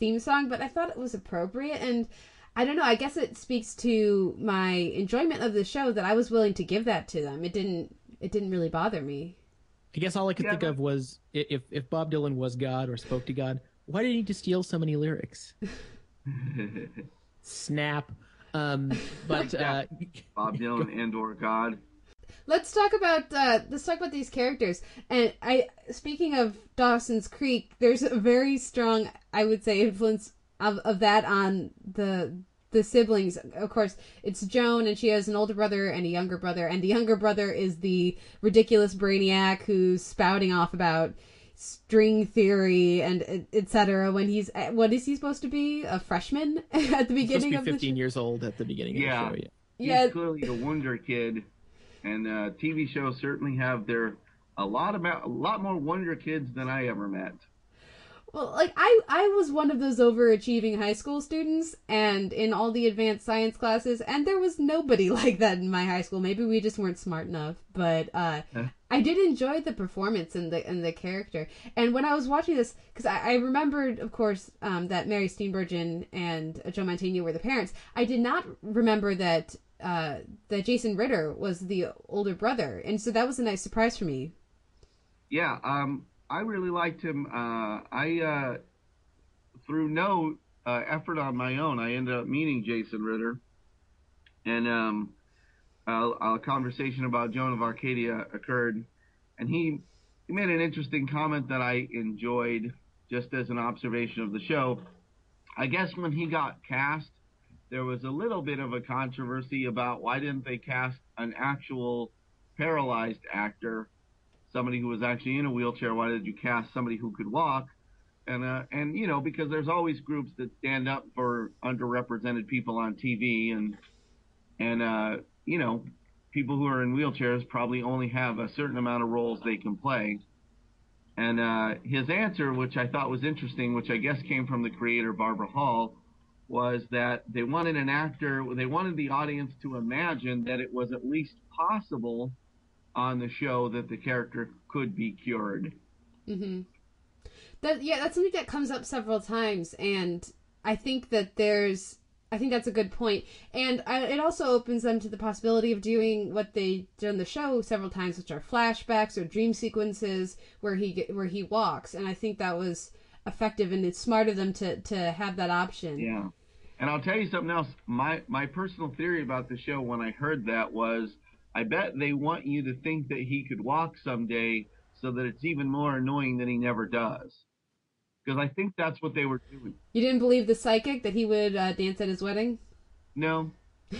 theme song, but I thought it was appropriate and. I don't know. I guess it speaks to my enjoyment of the show that I was willing to give that to them. It didn't. It didn't really bother me. I guess all I could think of was if if Bob Dylan was God or spoke to God, why did he need to steal so many lyrics? <laughs> Snap. Um, but uh, Bob <laughs> Dylan and or God. let's talk about uh, let's talk about these characters. And I, speaking of Dawson's Creek, there's a very strong, I would say, influence of, of that on the the siblings. Of course, it's Joan, and she has an older brother and a younger brother, and the younger brother is the ridiculous brainiac who's spouting off about string theory and etc. When he's what is he supposed to be? A freshman <laughs> at the beginning He's supposed to beginning be of the 15 years old at the beginning Yeah. of the show. Yeah. He's Yeah. clearly a wonder kid, and uh, TV shows certainly have their a lot about a lot more wonder kids than I ever met. Well, like I I was one of those overachieving high school students and in all the advanced science classes and there was nobody <laughs> like that in my high school. Maybe we just weren't smart enough, but uh I did enjoy the performance and the and the character. And when I was watching this cuz I, I remembered of course um that Mary Steenburgen and Joe Mantegna were the parents. I did not remember that uh that Jason Ritter was the older brother. And so that was a nice surprise for me. Yeah, um, I really liked him. Uh, I uh, through no uh, effort on my own, I ended up meeting Jason Ritter, and um, a, a conversation about Joan of Arcadia occurred, and he he made an interesting comment that I enjoyed just as an observation of the show. I guess when he got cast, there was a little bit of a controversy about why didn't they cast an actual paralyzed actor somebody who was actually in a wheelchair. Why did you cast somebody who could walk? And uh, and you know because there's always groups that stand up for underrepresented people on TV and and uh, you know people who are in wheelchairs probably only have a certain amount of roles they can play. And uh, his answer, which I thought was interesting, which I guess came from the creator Barbara Hall, was that they wanted an actor, they wanted the audience to imagine that it was at least possible on the show that the character could be cured. Mm-hmm. That yeah, that's something that comes up several times, and I think that there's, I think that's a good point, and I, it also opens them to the possibility of doing what they did on the show several times, which are flashbacks or dream sequences where he where he walks, and I think that was effective, and it's smart of them to to have that option. Yeah. And I'll tell you something else. My my personal theory about the show when I heard that was I bet they want you to think that he could walk someday so that it's even more annoying that he never does. Because I think that's what they were doing. You didn't believe the psychic that he would uh, dance at his wedding? No,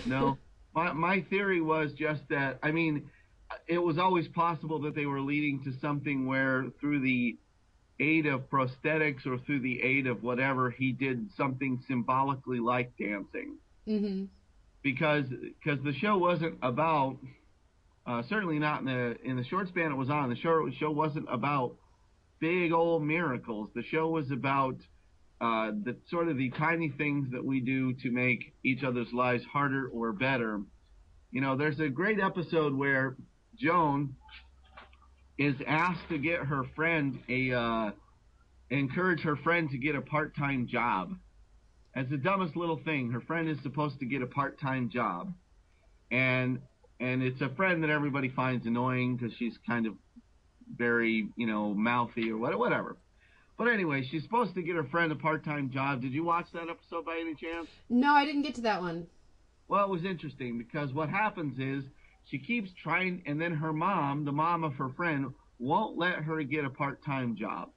no. <laughs> my my theory was just that I mean, it was always possible that they were leading to something where through the aid of prosthetics or through the aid of whatever he did something symbolically like dancing Mm-hmm. because because the show wasn't about uh, certainly not in the in the short span it was on. The show show wasn't about big old miracles. The show was about uh, the sort of the tiny things that we do to make each other's lives harder or better. You know there's a great episode where Joan is asked to get her friend a uh, encourage her friend to get a part-time job. As the dumbest little thing. Her friend is supposed to get a part-time job, and and it's a friend that everybody finds annoying because she's kind of very you know mouthy or whatever. But anyway, she's supposed to get her friend a part-time job. Did you watch that episode by any chance? No, I didn't get to that one. Well, it was interesting because what happens is she keeps trying, and then her mom, the mom of her friend, won't let her get a part-time job.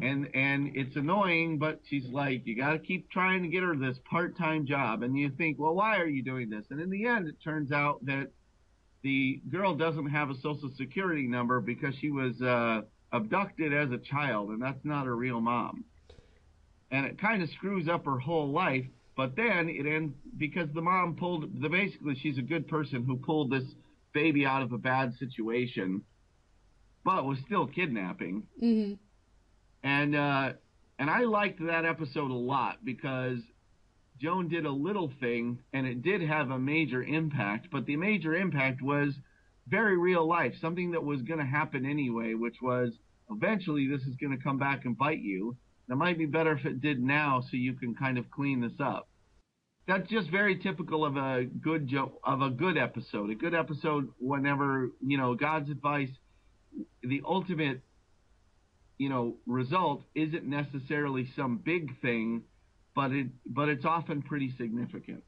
And and it's annoying, but she's like, you got to keep trying to get her this part-time job. And you think, well, why are you doing this? And in the end, it turns out that the girl doesn't have a social security number because she was uh, abducted as a child, and that's not her real mom. And it kind of screws up her whole life. But then it ends because the mom pulled the basically she's a good person who pulled this baby out of a bad situation, but was still kidnapping. Mm-hmm. And uh, and I liked that episode a lot because Joan did a little thing and it did have a major impact, but the major impact was very real life, something that was going to happen anyway, which was eventually this is going to come back and bite you. It might be better if it did now so you can kind of clean this up. That's just very typical of a good jo- of a good episode. A good episode whenever, you know, God's advice the ultimate you know result isn't necessarily some big thing but it but it's often pretty significant.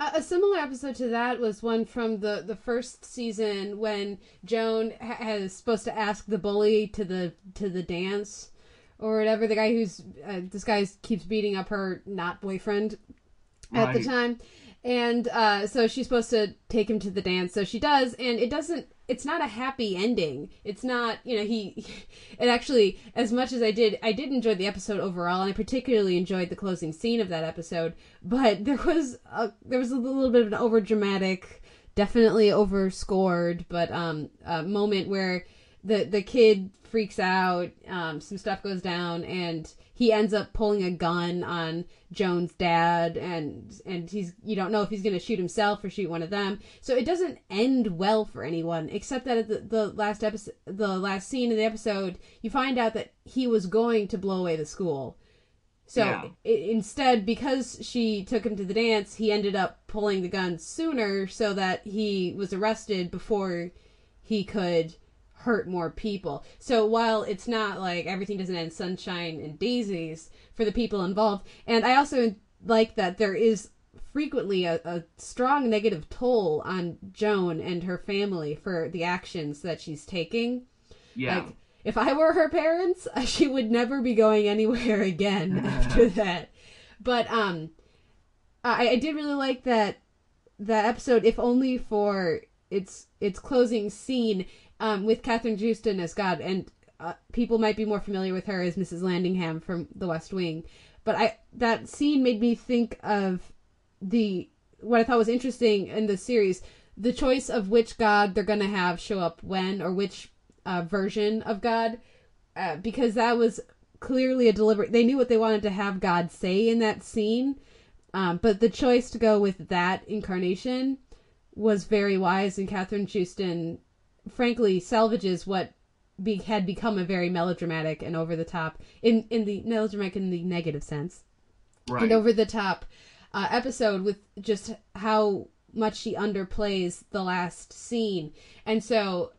A, a similar episode to that was one from the the first season when Joan ha- has supposed to ask the bully to the to the dance or whatever. The guy who's uh, this guy keeps beating up her not boyfriend at the time. And uh, so she's supposed to take him to the dance. So she does, and it doesn't. It's not a happy ending. It's not, you know, he. <laughs> It actually, as much as I did, I did enjoy the episode overall, and I particularly enjoyed the closing scene of that episode. But <laughs> there was a there was a little bit of an over dramatic, definitely overscored, but um, a moment where the the kid freaks out, um, some stuff goes down, and he ends up pulling a gun on Joan's dad, and and he's you don't know if he's gonna shoot himself or shoot one of them. So it doesn't end well for anyone, except that at the, the last episode, the last scene of the episode, you find out that he was going to blow away the school. So Yeah. i instead, because she took him to the dance, he ended up pulling the gun sooner so that he was arrested before he could hurt more people. So while it's not like everything doesn't end sunshine and daisies for the people involved, and I also like that there is frequently a, a strong negative toll on Joan and her family for the actions that she's taking. Yeah. Like, if I were her parents, <laughs> she would never be going anywhere again <laughs> after that. But um, I, I did really like that that episode, if only for its its closing scene um, with Kathryn Joosten as God, and uh, people might be more familiar with her as Mrs. Landingham from The West Wing. But I that scene made me think of the what I thought was interesting in the series, the choice of which God they're gonna have show up when, or which uh, version of God, uh, because that was clearly a deliberate. They knew what they wanted to have God say in that scene, um, but the choice to go with that incarnation was very wise, and Kathryn Joosten, frankly, salvages what be, had become a very melodramatic and over the top in in the melodramatic in the negative sense, Right. and over the top uh, episode with just how much she underplays the last scene, and so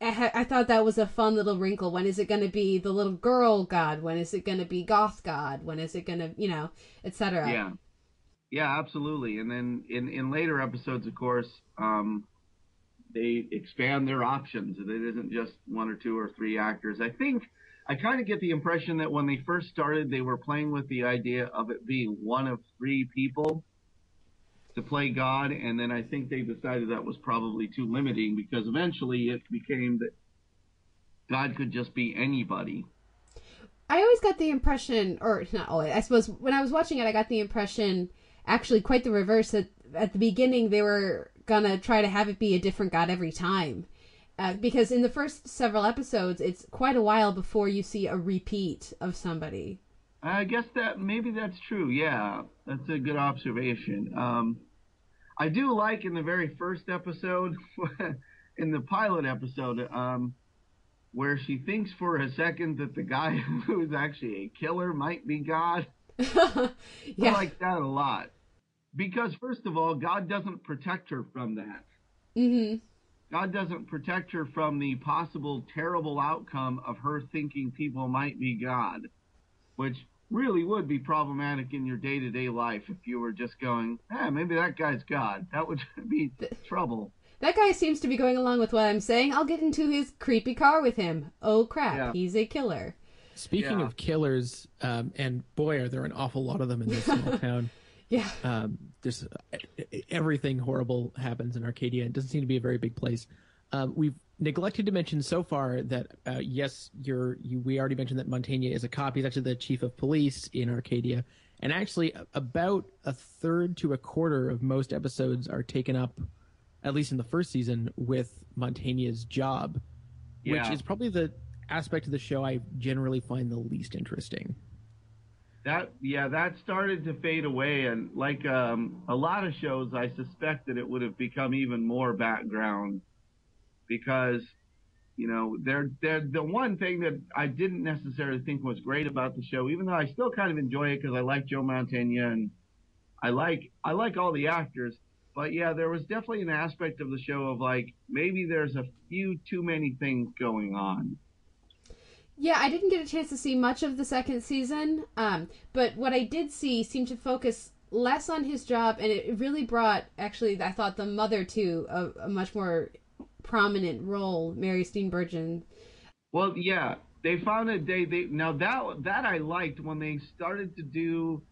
I, I thought that was a fun little wrinkle. When is it going to be the little girl god? When is it going to be goth god? When is it going to, you know, etc. Yeah. Yeah, absolutely. And then in, in later episodes, of course, um, they expand their options. It isn't just one or two or three actors. I think I kind of get the impression that when they first started, they were playing with the idea of it being one of three people to play God, and then I think they decided that was probably too limiting because eventually it became that God could just be anybody. I always got the impression, or not always, I suppose when I was watching it, I got the impression, actually quite the reverse, that at the beginning they were gonna try to have it be a different god every time. Uh, because in the first several episodes, it's quite a while before you see a repeat of somebody. I guess that maybe that's true. Yeah, that's a good observation. Um, I do like in the very first episode, <laughs> in the pilot episode, um, where she thinks for a second that the guy <laughs> who is actually a killer might be God. <laughs> yeah. I like that a lot. Because first of all, God doesn't protect her from that. Mm-hmm. God doesn't protect her from the possible terrible outcome of her thinking people might be God, which really would be problematic in your day to day life if you were just going, eh, maybe that guy's God. That would <laughs> be trouble. That guy seems to be going along with what I'm saying. I'll get into his creepy car with him. Oh crap, Yeah. he's a killer. Speaking Yeah. of killers, um, and boy, are there an awful lot of them in this small <laughs> town. Yeah. Um, there's everything horrible happens in Arcadia. It doesn't seem to be a very big place. Um, we've neglected to mention so far that uh, yes, you're you. We already mentioned that Mantegna is a cop. He's actually the chief of police in Arcadia, and actually about a third to a quarter of most episodes are taken up, at least in the first season, with Mantegna's job, which is probably the aspect of the show I generally find the least interesting. That yeah, that started to fade away, and like um, a lot of shows, I suspect that it would have become even more background because you know they're they're the one thing that I didn't necessarily think was great about the show, even though I still kind of enjoy it because I like Joe Mantegna and I like I like all the actors. But yeah, there was definitely an aspect of the show of like maybe there's a few too many things going on. Yeah, I didn't get a chance to see much of the second season, um, but what I did see seemed to focus less on his job, and it really brought actually I thought the mother to a, a much more prominent role, Mary Steenburgen. Well, yeah, they found a day. They now that that I liked when they started to do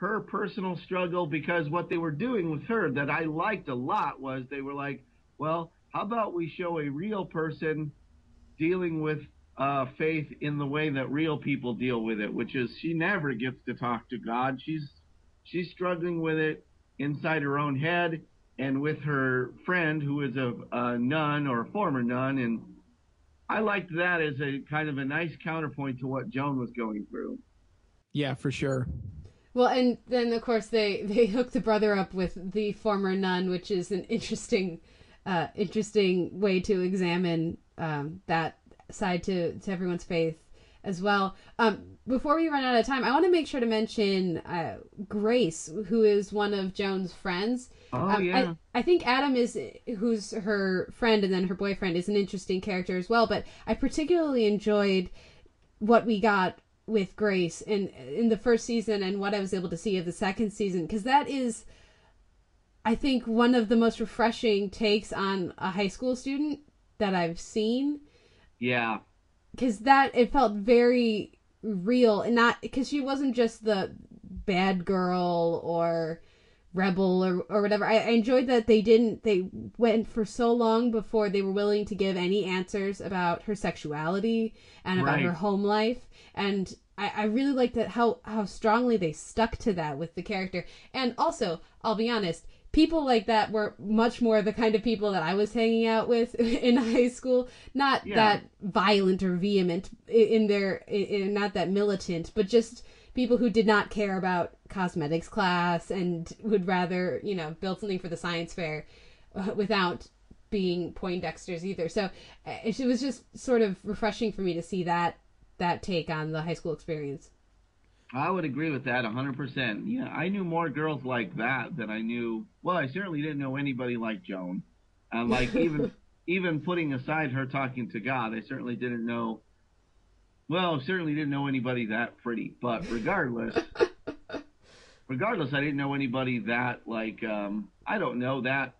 her personal struggle because what they were doing with her that I liked a lot was they were like, well, how about we show a real person dealing with uh, faith in the way that real people deal with it, which is she never gets to talk to God. She's she's struggling with it inside her own head and with her friend who is a, a nun or a former nun and I liked that as a kind of a nice counterpoint to what Joan was going through. Yeah, for sure. Well, and then of course they they hook the brother up with the former nun, which is an interesting, uh, interesting way to examine um, that side to to everyone's faith as well. Um, before we run out of time, I want to make sure to mention uh, Grace, who is one of Joan's friends. Oh, Um, yeah. I, I think Adam is who's her friend, and then her boyfriend is an interesting character as well. But I particularly enjoyed what we got with Grace in in the first season and what I was able to see of the second season because that is I think one of the most refreshing takes on a high school student that I've seen Yeah. cuz that it felt very real and not cuz she wasn't just the bad girl or rebel or, or whatever I, I enjoyed that they didn't they went for so long before they were willing to give any answers about her sexuality and about Right. her home life and I, I really liked that how how strongly they stuck to that with the character and also i'll be honest people like that were much more the kind of people that i was hanging out with <laughs> in high school. Not Yeah. that violent or vehement in their in, not that militant but just people who did not care about cosmetics class and would rather you know build something for the science fair uh, without being poindexters either. So uh, it was just sort of refreshing for me to see that that take on the high school experience I would agree with that 100%. Yeah, I knew more girls like that than I knew. Well, I certainly didn't know anybody like Joan. And like <laughs> even even putting aside her talking to God, I certainly didn't know well, certainly didn't know anybody that pretty. But regardless, regardless, I didn't know anybody that like um I don't know that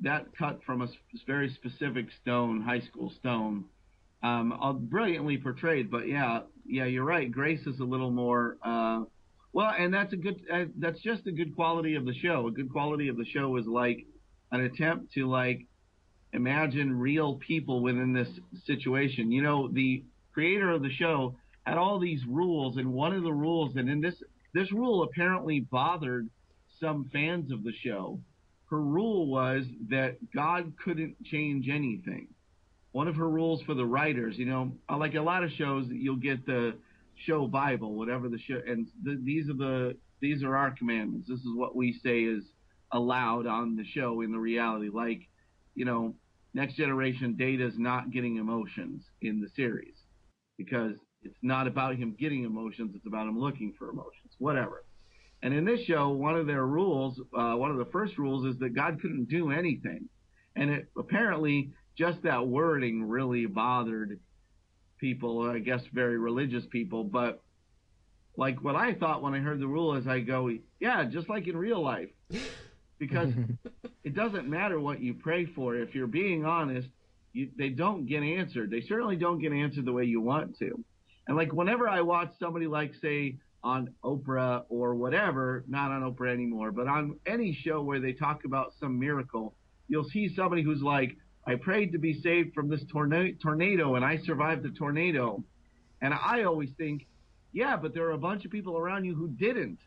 that cut from a very specific stone, high school stone um, uh, brilliantly portrayed. But yeah, yeah, you're right. Grace is a little more. Uh, well, and that's a good. Uh, that's just a good quality of the show. A good quality of the show is like an attempt to like imagine real people within this situation. You know, the creator of the show had all these rules, and one of the rules, and in this this rule apparently bothered some fans of the show. Her rule was that God couldn't change anything one of her rules for the writers, you know, like a lot of shows, you'll get the show Bible, whatever the show, and th- these are the these are our commandments. This is what we say is allowed on the show in the reality. Like, you know, Next Generation Data's not getting emotions in the series because it's not about him getting emotions; it's about him looking for emotions. Whatever. And in this show, one of their rules, uh, one of the first rules, is that God couldn't do anything, and it apparently just that wording really bothered people, I guess very religious people, but like what I thought when I heard the rule is I go, yeah, just like in real life. <laughs> Because it doesn't matter what you pray for. If you're being honest, you, they don't get answered. They certainly don't get answered the way you want to. And like whenever I watch somebody like say on Oprah or whatever, not on Oprah anymore, but on any show where they talk about some miracle, you'll see somebody who's like, I prayed to be saved from this tornado, tornado and I survived the tornado. And I always think, yeah, but there are a bunch of people around you who didn't.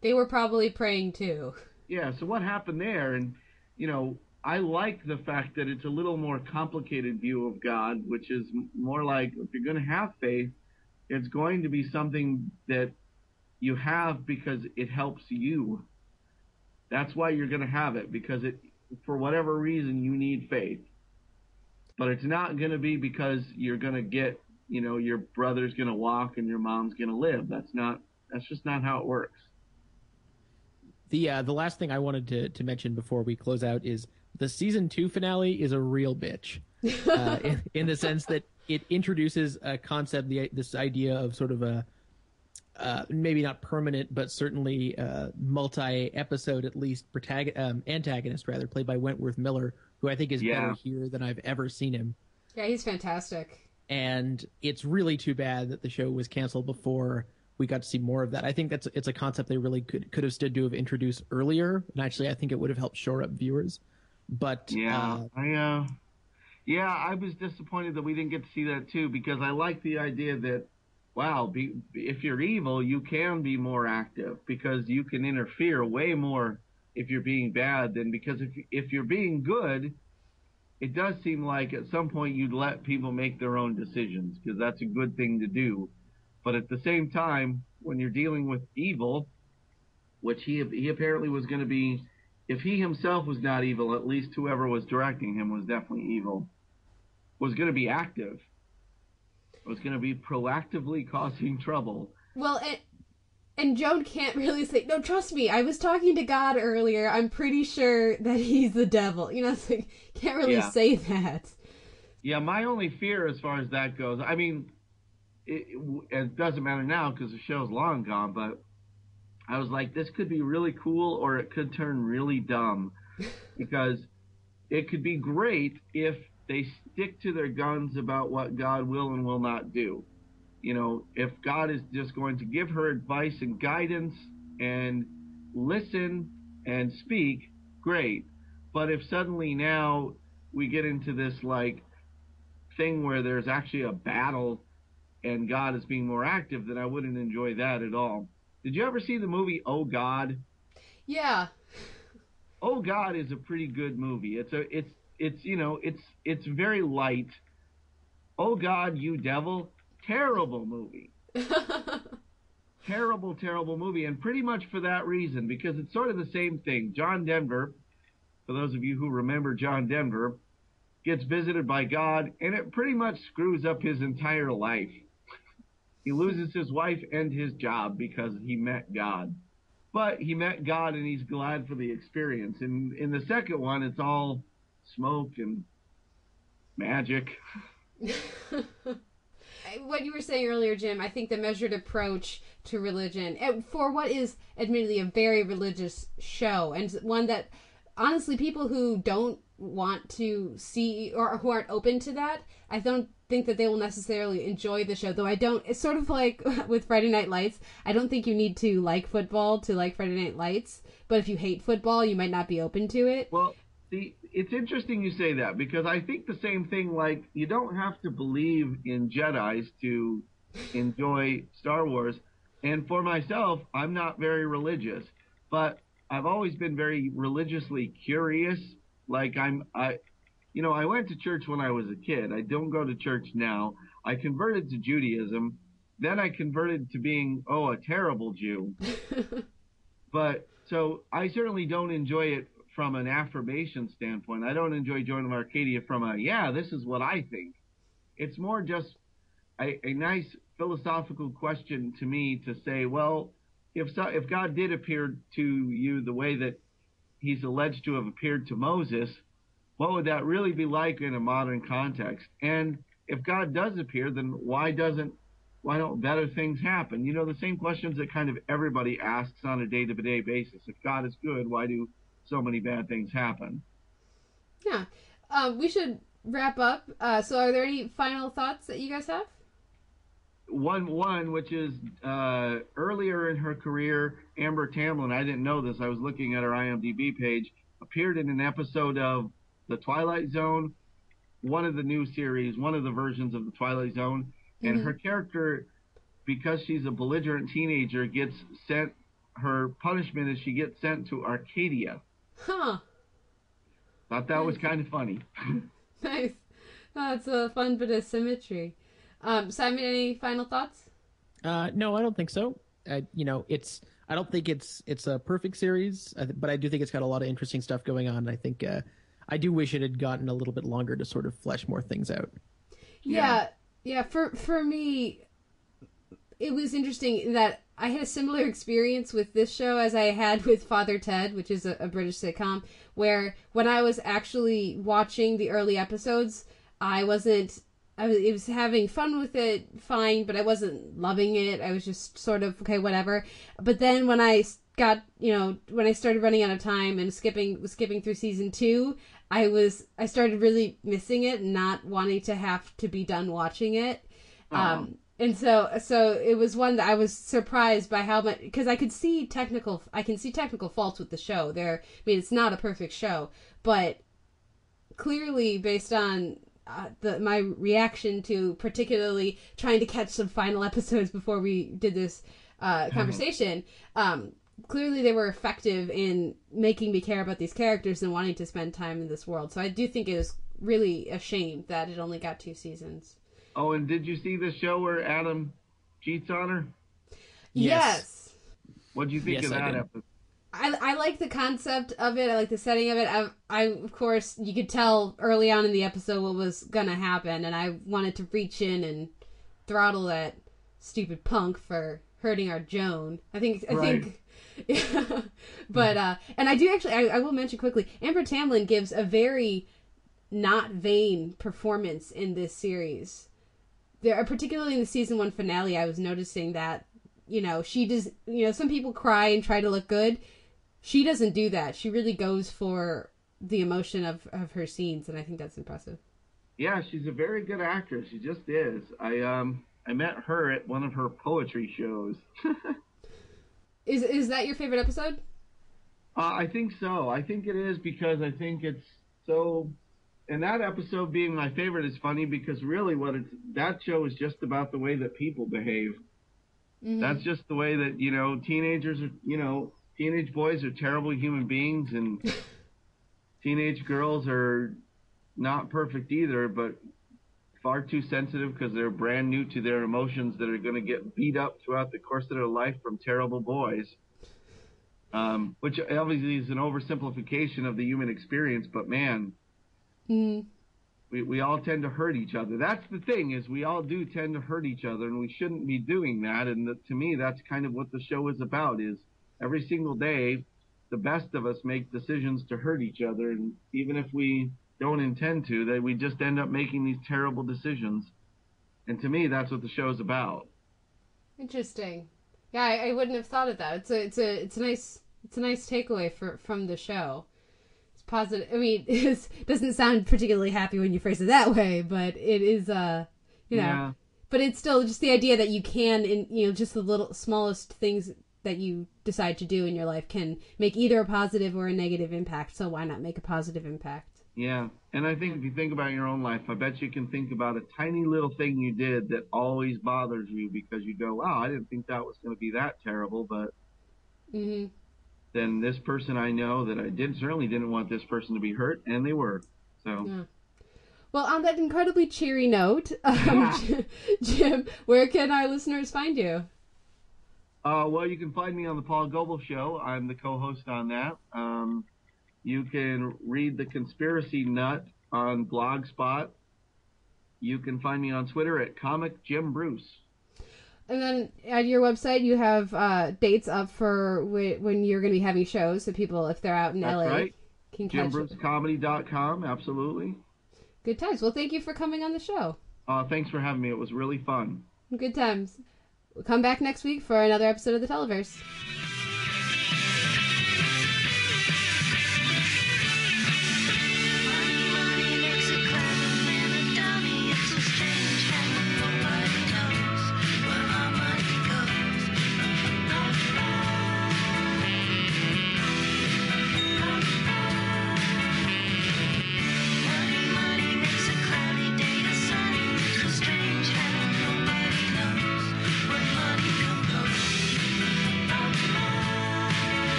they were probably praying too Yeah, so what happened there? And, you know, I like the fact that it's a little more complicated view of God, which is more like if you're going to have faith, it's going to be something that you have because it helps you. That's why you're going to have it because it, for whatever reason, you need faith. But it's not going to be because you're going to get, you know, your brother's going to walk and your mom's going to live. That's not, that's just not how it works. The uh, the last thing I wanted to, to mention before we close out is the season two finale is a real bitch. <laughs> uh, in, in the sense that it introduces a concept, the this idea of sort of a uh, maybe not permanent, but certainly uh, multi-episode at least protagonist, um, antagonist rather, played by Wentworth Miller, who I think is Yeah. better here than I've ever seen him. Yeah, he's fantastic. And it's really too bad that the show was canceled before we got to see more of that. I think that's it's a concept they really could could have stood to have introduced earlier, and actually I think it would have helped shore up viewers. But Yeah, uh, I uh, yeah, I was disappointed that we didn't get to see that too because I like the idea that wow, be, if you're evil, you can be more active because you can interfere way more if you're being bad than because if if you're being good, it does seem like at some point you'd let people make their own decisions because that's a good thing to do. But at the same time, when you're dealing with evil, which he he apparently was going to be if he himself was not evil, at least whoever was directing him was definitely evil. Was going to be active. Was going to be proactively causing trouble. Well, and and Joan can't really say no. Trust me, I was talking to God earlier. I'm pretty sure that he's the devil. You know, <laughs> can't really Yeah. say that. Yeah, my only fear as far as that goes, I mean, it, it, it doesn't matter now because the show's long gone, but I was like, this could be really cool or it could turn really dumb <laughs> because it could be great if they stick to their guns about what God will and will not do. You know, if God is just going to give her advice and guidance and listen and speak, great. But if suddenly now we get into this like thing where there's actually a battle and God is being more active, then I wouldn't enjoy that at all. Did you ever see the movie Oh God? Yeah. <laughs> Oh God is a pretty good movie. It's a it's it's you know it's it's very light. Oh God, you devil, terrible movie. <laughs> terrible, terrible movie, and pretty much for that reason because it's sort of the same thing. John Denver, for those of you who remember John Denver, gets visited by God, and it pretty much screws up his entire life. He loses his wife and his job because he met God. But he met God and he's glad for the experience. And in the second one, it's all smoke and magic. <laughs> what you were saying earlier, Jim, I think the measured approach to religion, for what is admittedly a very religious show, and one that honestly people who don't want to see or who aren't open to that, I don't think that they will necessarily enjoy the show. Though I don't, it's sort of like <laughs> with Friday Night Lights. I don't think you need to like football to like Friday Night Lights, but if you hate football, you might not be open to it. Well, see, it's interesting you say that because I think the same thing. Like, you don't have to believe in Jedi's to enjoy Star Wars. And for myself, I'm not very religious, but I've always been very religiously curious. Like, I'm, I, you know, I went to church when I was a kid. I don't go to church now. I converted to Judaism. Then I converted to being, oh, a terrible Jew. <laughs> but so I certainly don't enjoy it from an affirmation standpoint. I don't enjoy Joan of Arcadia from a, yeah, this is what I think. It's more just a, a nice philosophical question to me to say, well, if so, if God did appear to you the way that he's alleged to have appeared to Moses, what would that really be like in a modern context? And if God does appear, then why doesn't why don't better things happen? You know, the same questions that kind of everybody asks on a day to day basis. If God is good, why do so many bad things happen? Yeah. Um, we should wrap up. Uh, so, are there any final thoughts that you guys have? One, one, which is uh, earlier in her career, Amber Tamblyn. I didn't know this. I was looking at her IMDb page. Appeared in an episode of The Twilight Zone, one of the new series, one of the versions of The Twilight Zone, and Mhm. her character, because she's a belligerent teenager, gets sent. Her punishment is she gets sent to Arcadia. Huh. Thought that was kind of funny. <laughs> Nice. That's a fun bit of symmetry. Um, Simon, any final thoughts? Uh, no, I don't think so. I, you know, it's. I don't think it's it's a perfect series, but I do think it's got a lot of interesting stuff going on. I think uh, I do wish it had gotten a little bit longer to sort of flesh more things out. Yeah, yeah. For for me, it was interesting that I had a similar experience with this show as I had <laughs> with Father Ted, which is a, a British sitcom, where when I was actually watching the early episodes, I wasn't. I was, it was having fun with it, fine, but I wasn't loving it. I was just sort of okay, whatever. But then when I got, you know, when I started running out of time and skipping was skipping through season two, I was I started really missing it, and not wanting to have to be done watching it. Um, and so so it was one that I was surprised by how much because I could see technical I can see technical faults with the show. There, I mean, it's not a perfect show, but clearly based on uh, the my reaction to particularly trying to catch some final <laughs> episodes before we did this uh, conversation. Um, clearly, they were effective in making me care about these characters and wanting to spend time in this world. So I do think it was really a shame that it only got two seasons. Oh, and did you see the show where Adam cheats on her? Yes. What do you think Yes, of that did. episode? I, I like the concept of it. I like the setting of it. I, I, of course, you could tell early on in the episode what was gonna happen, and I wanted to reach in and throttle that stupid punk for hurting our Joan. I think, I think, <laughs> but uh, and I do actually, I, I will mention quickly. Amber Tamblyn gives a very not vain performance in this series. There, particularly in the season one finale, I was noticing that you know she does. You know, some people cry and try to look good. She doesn't do that. She really goes for the emotion of, of her scenes, and I think that's impressive. Yeah, she's a very good actress. She just is. I um I met her at one of her poetry shows. <laughs> Is is that your favorite episode? Uh, I think so. I think it is because I think it's so. And that episode being my favorite is funny because really what it's that show is just about the way that people behave. That's just the way that you know teenagers are. You know, teenage boys are terrible human beings, and <laughs> teenage girls are not perfect either, but far too sensitive because they're brand new to their emotions that are going to get beat up throughout the course of their life from terrible boys. Um, which obviously is an oversimplification of the human experience, but man, Mm. we, we all tend to hurt each other. That's the thing is we all do tend to hurt each other and we shouldn't be doing that. And that, to me, that's kind of what the show is about is every single day, the best of us make decisions to hurt each other. And even if we don't intend to, that we just end up making these terrible decisions. And to me, that's what the show's about. Interesting. Yeah, I, I wouldn't have thought of that. It's a it's a it's a nice it's a nice takeaway for from the show. Positive. I mean, <laughs> it doesn't sound particularly happy when you phrase it that way, but it is uh you know. Yeah. But it's still just the idea that you can in you know just the little smallest things that you decide to do in your life can make either a positive or a negative impact. So why not make a positive impact? Yeah. And I think if you think about your own life, I bet you can think about a tiny little thing you did that always bothers you because you go, wow, I didn't think that was going to be that terrible, but hmm then this person I know that I did certainly didn't want this person to be hurt, and they were. So Yeah. Well, on that incredibly cheery note, <laughs> um, <laughs> Jim, where can our listeners find you? Uh, well, you can find me on the Paul Goebel Show. I'm the co-host on that. Um, you can read the Conspiracy Nut on Blogspot. You can find me on Twitter at Comic Jim Bruce. And then at your website, you have uh, dates up for wh- when you're going to be having shows, so people, if they're out in That's LA, right. can catch. JimBruceComedy.com. Absolutely. Good times. Well, thank you for coming on the show. Uh, thanks for having me. It was really fun. Good times. We'll come back next week for another episode of the Televerse.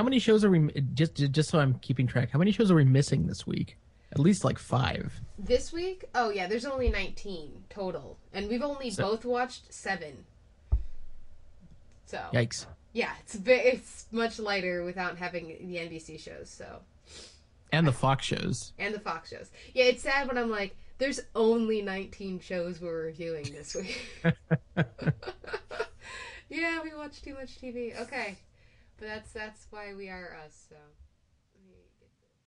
How many shows are we just just so I'm keeping track? How many shows are we missing this week? At least like five. This week? Oh, yeah, there's only 19 total. And we've only So- both watched seven. So. Yikes. Yeah, it's it's much lighter without having the NBC shows. So And the Fox shows. and the Fox shows. Yeah, it's sad when I'm like, there's only 19 shows we're reviewing this week. <laughs> <laughs> yeah, we watch too much TV. Okay, but that's that's why we are us. So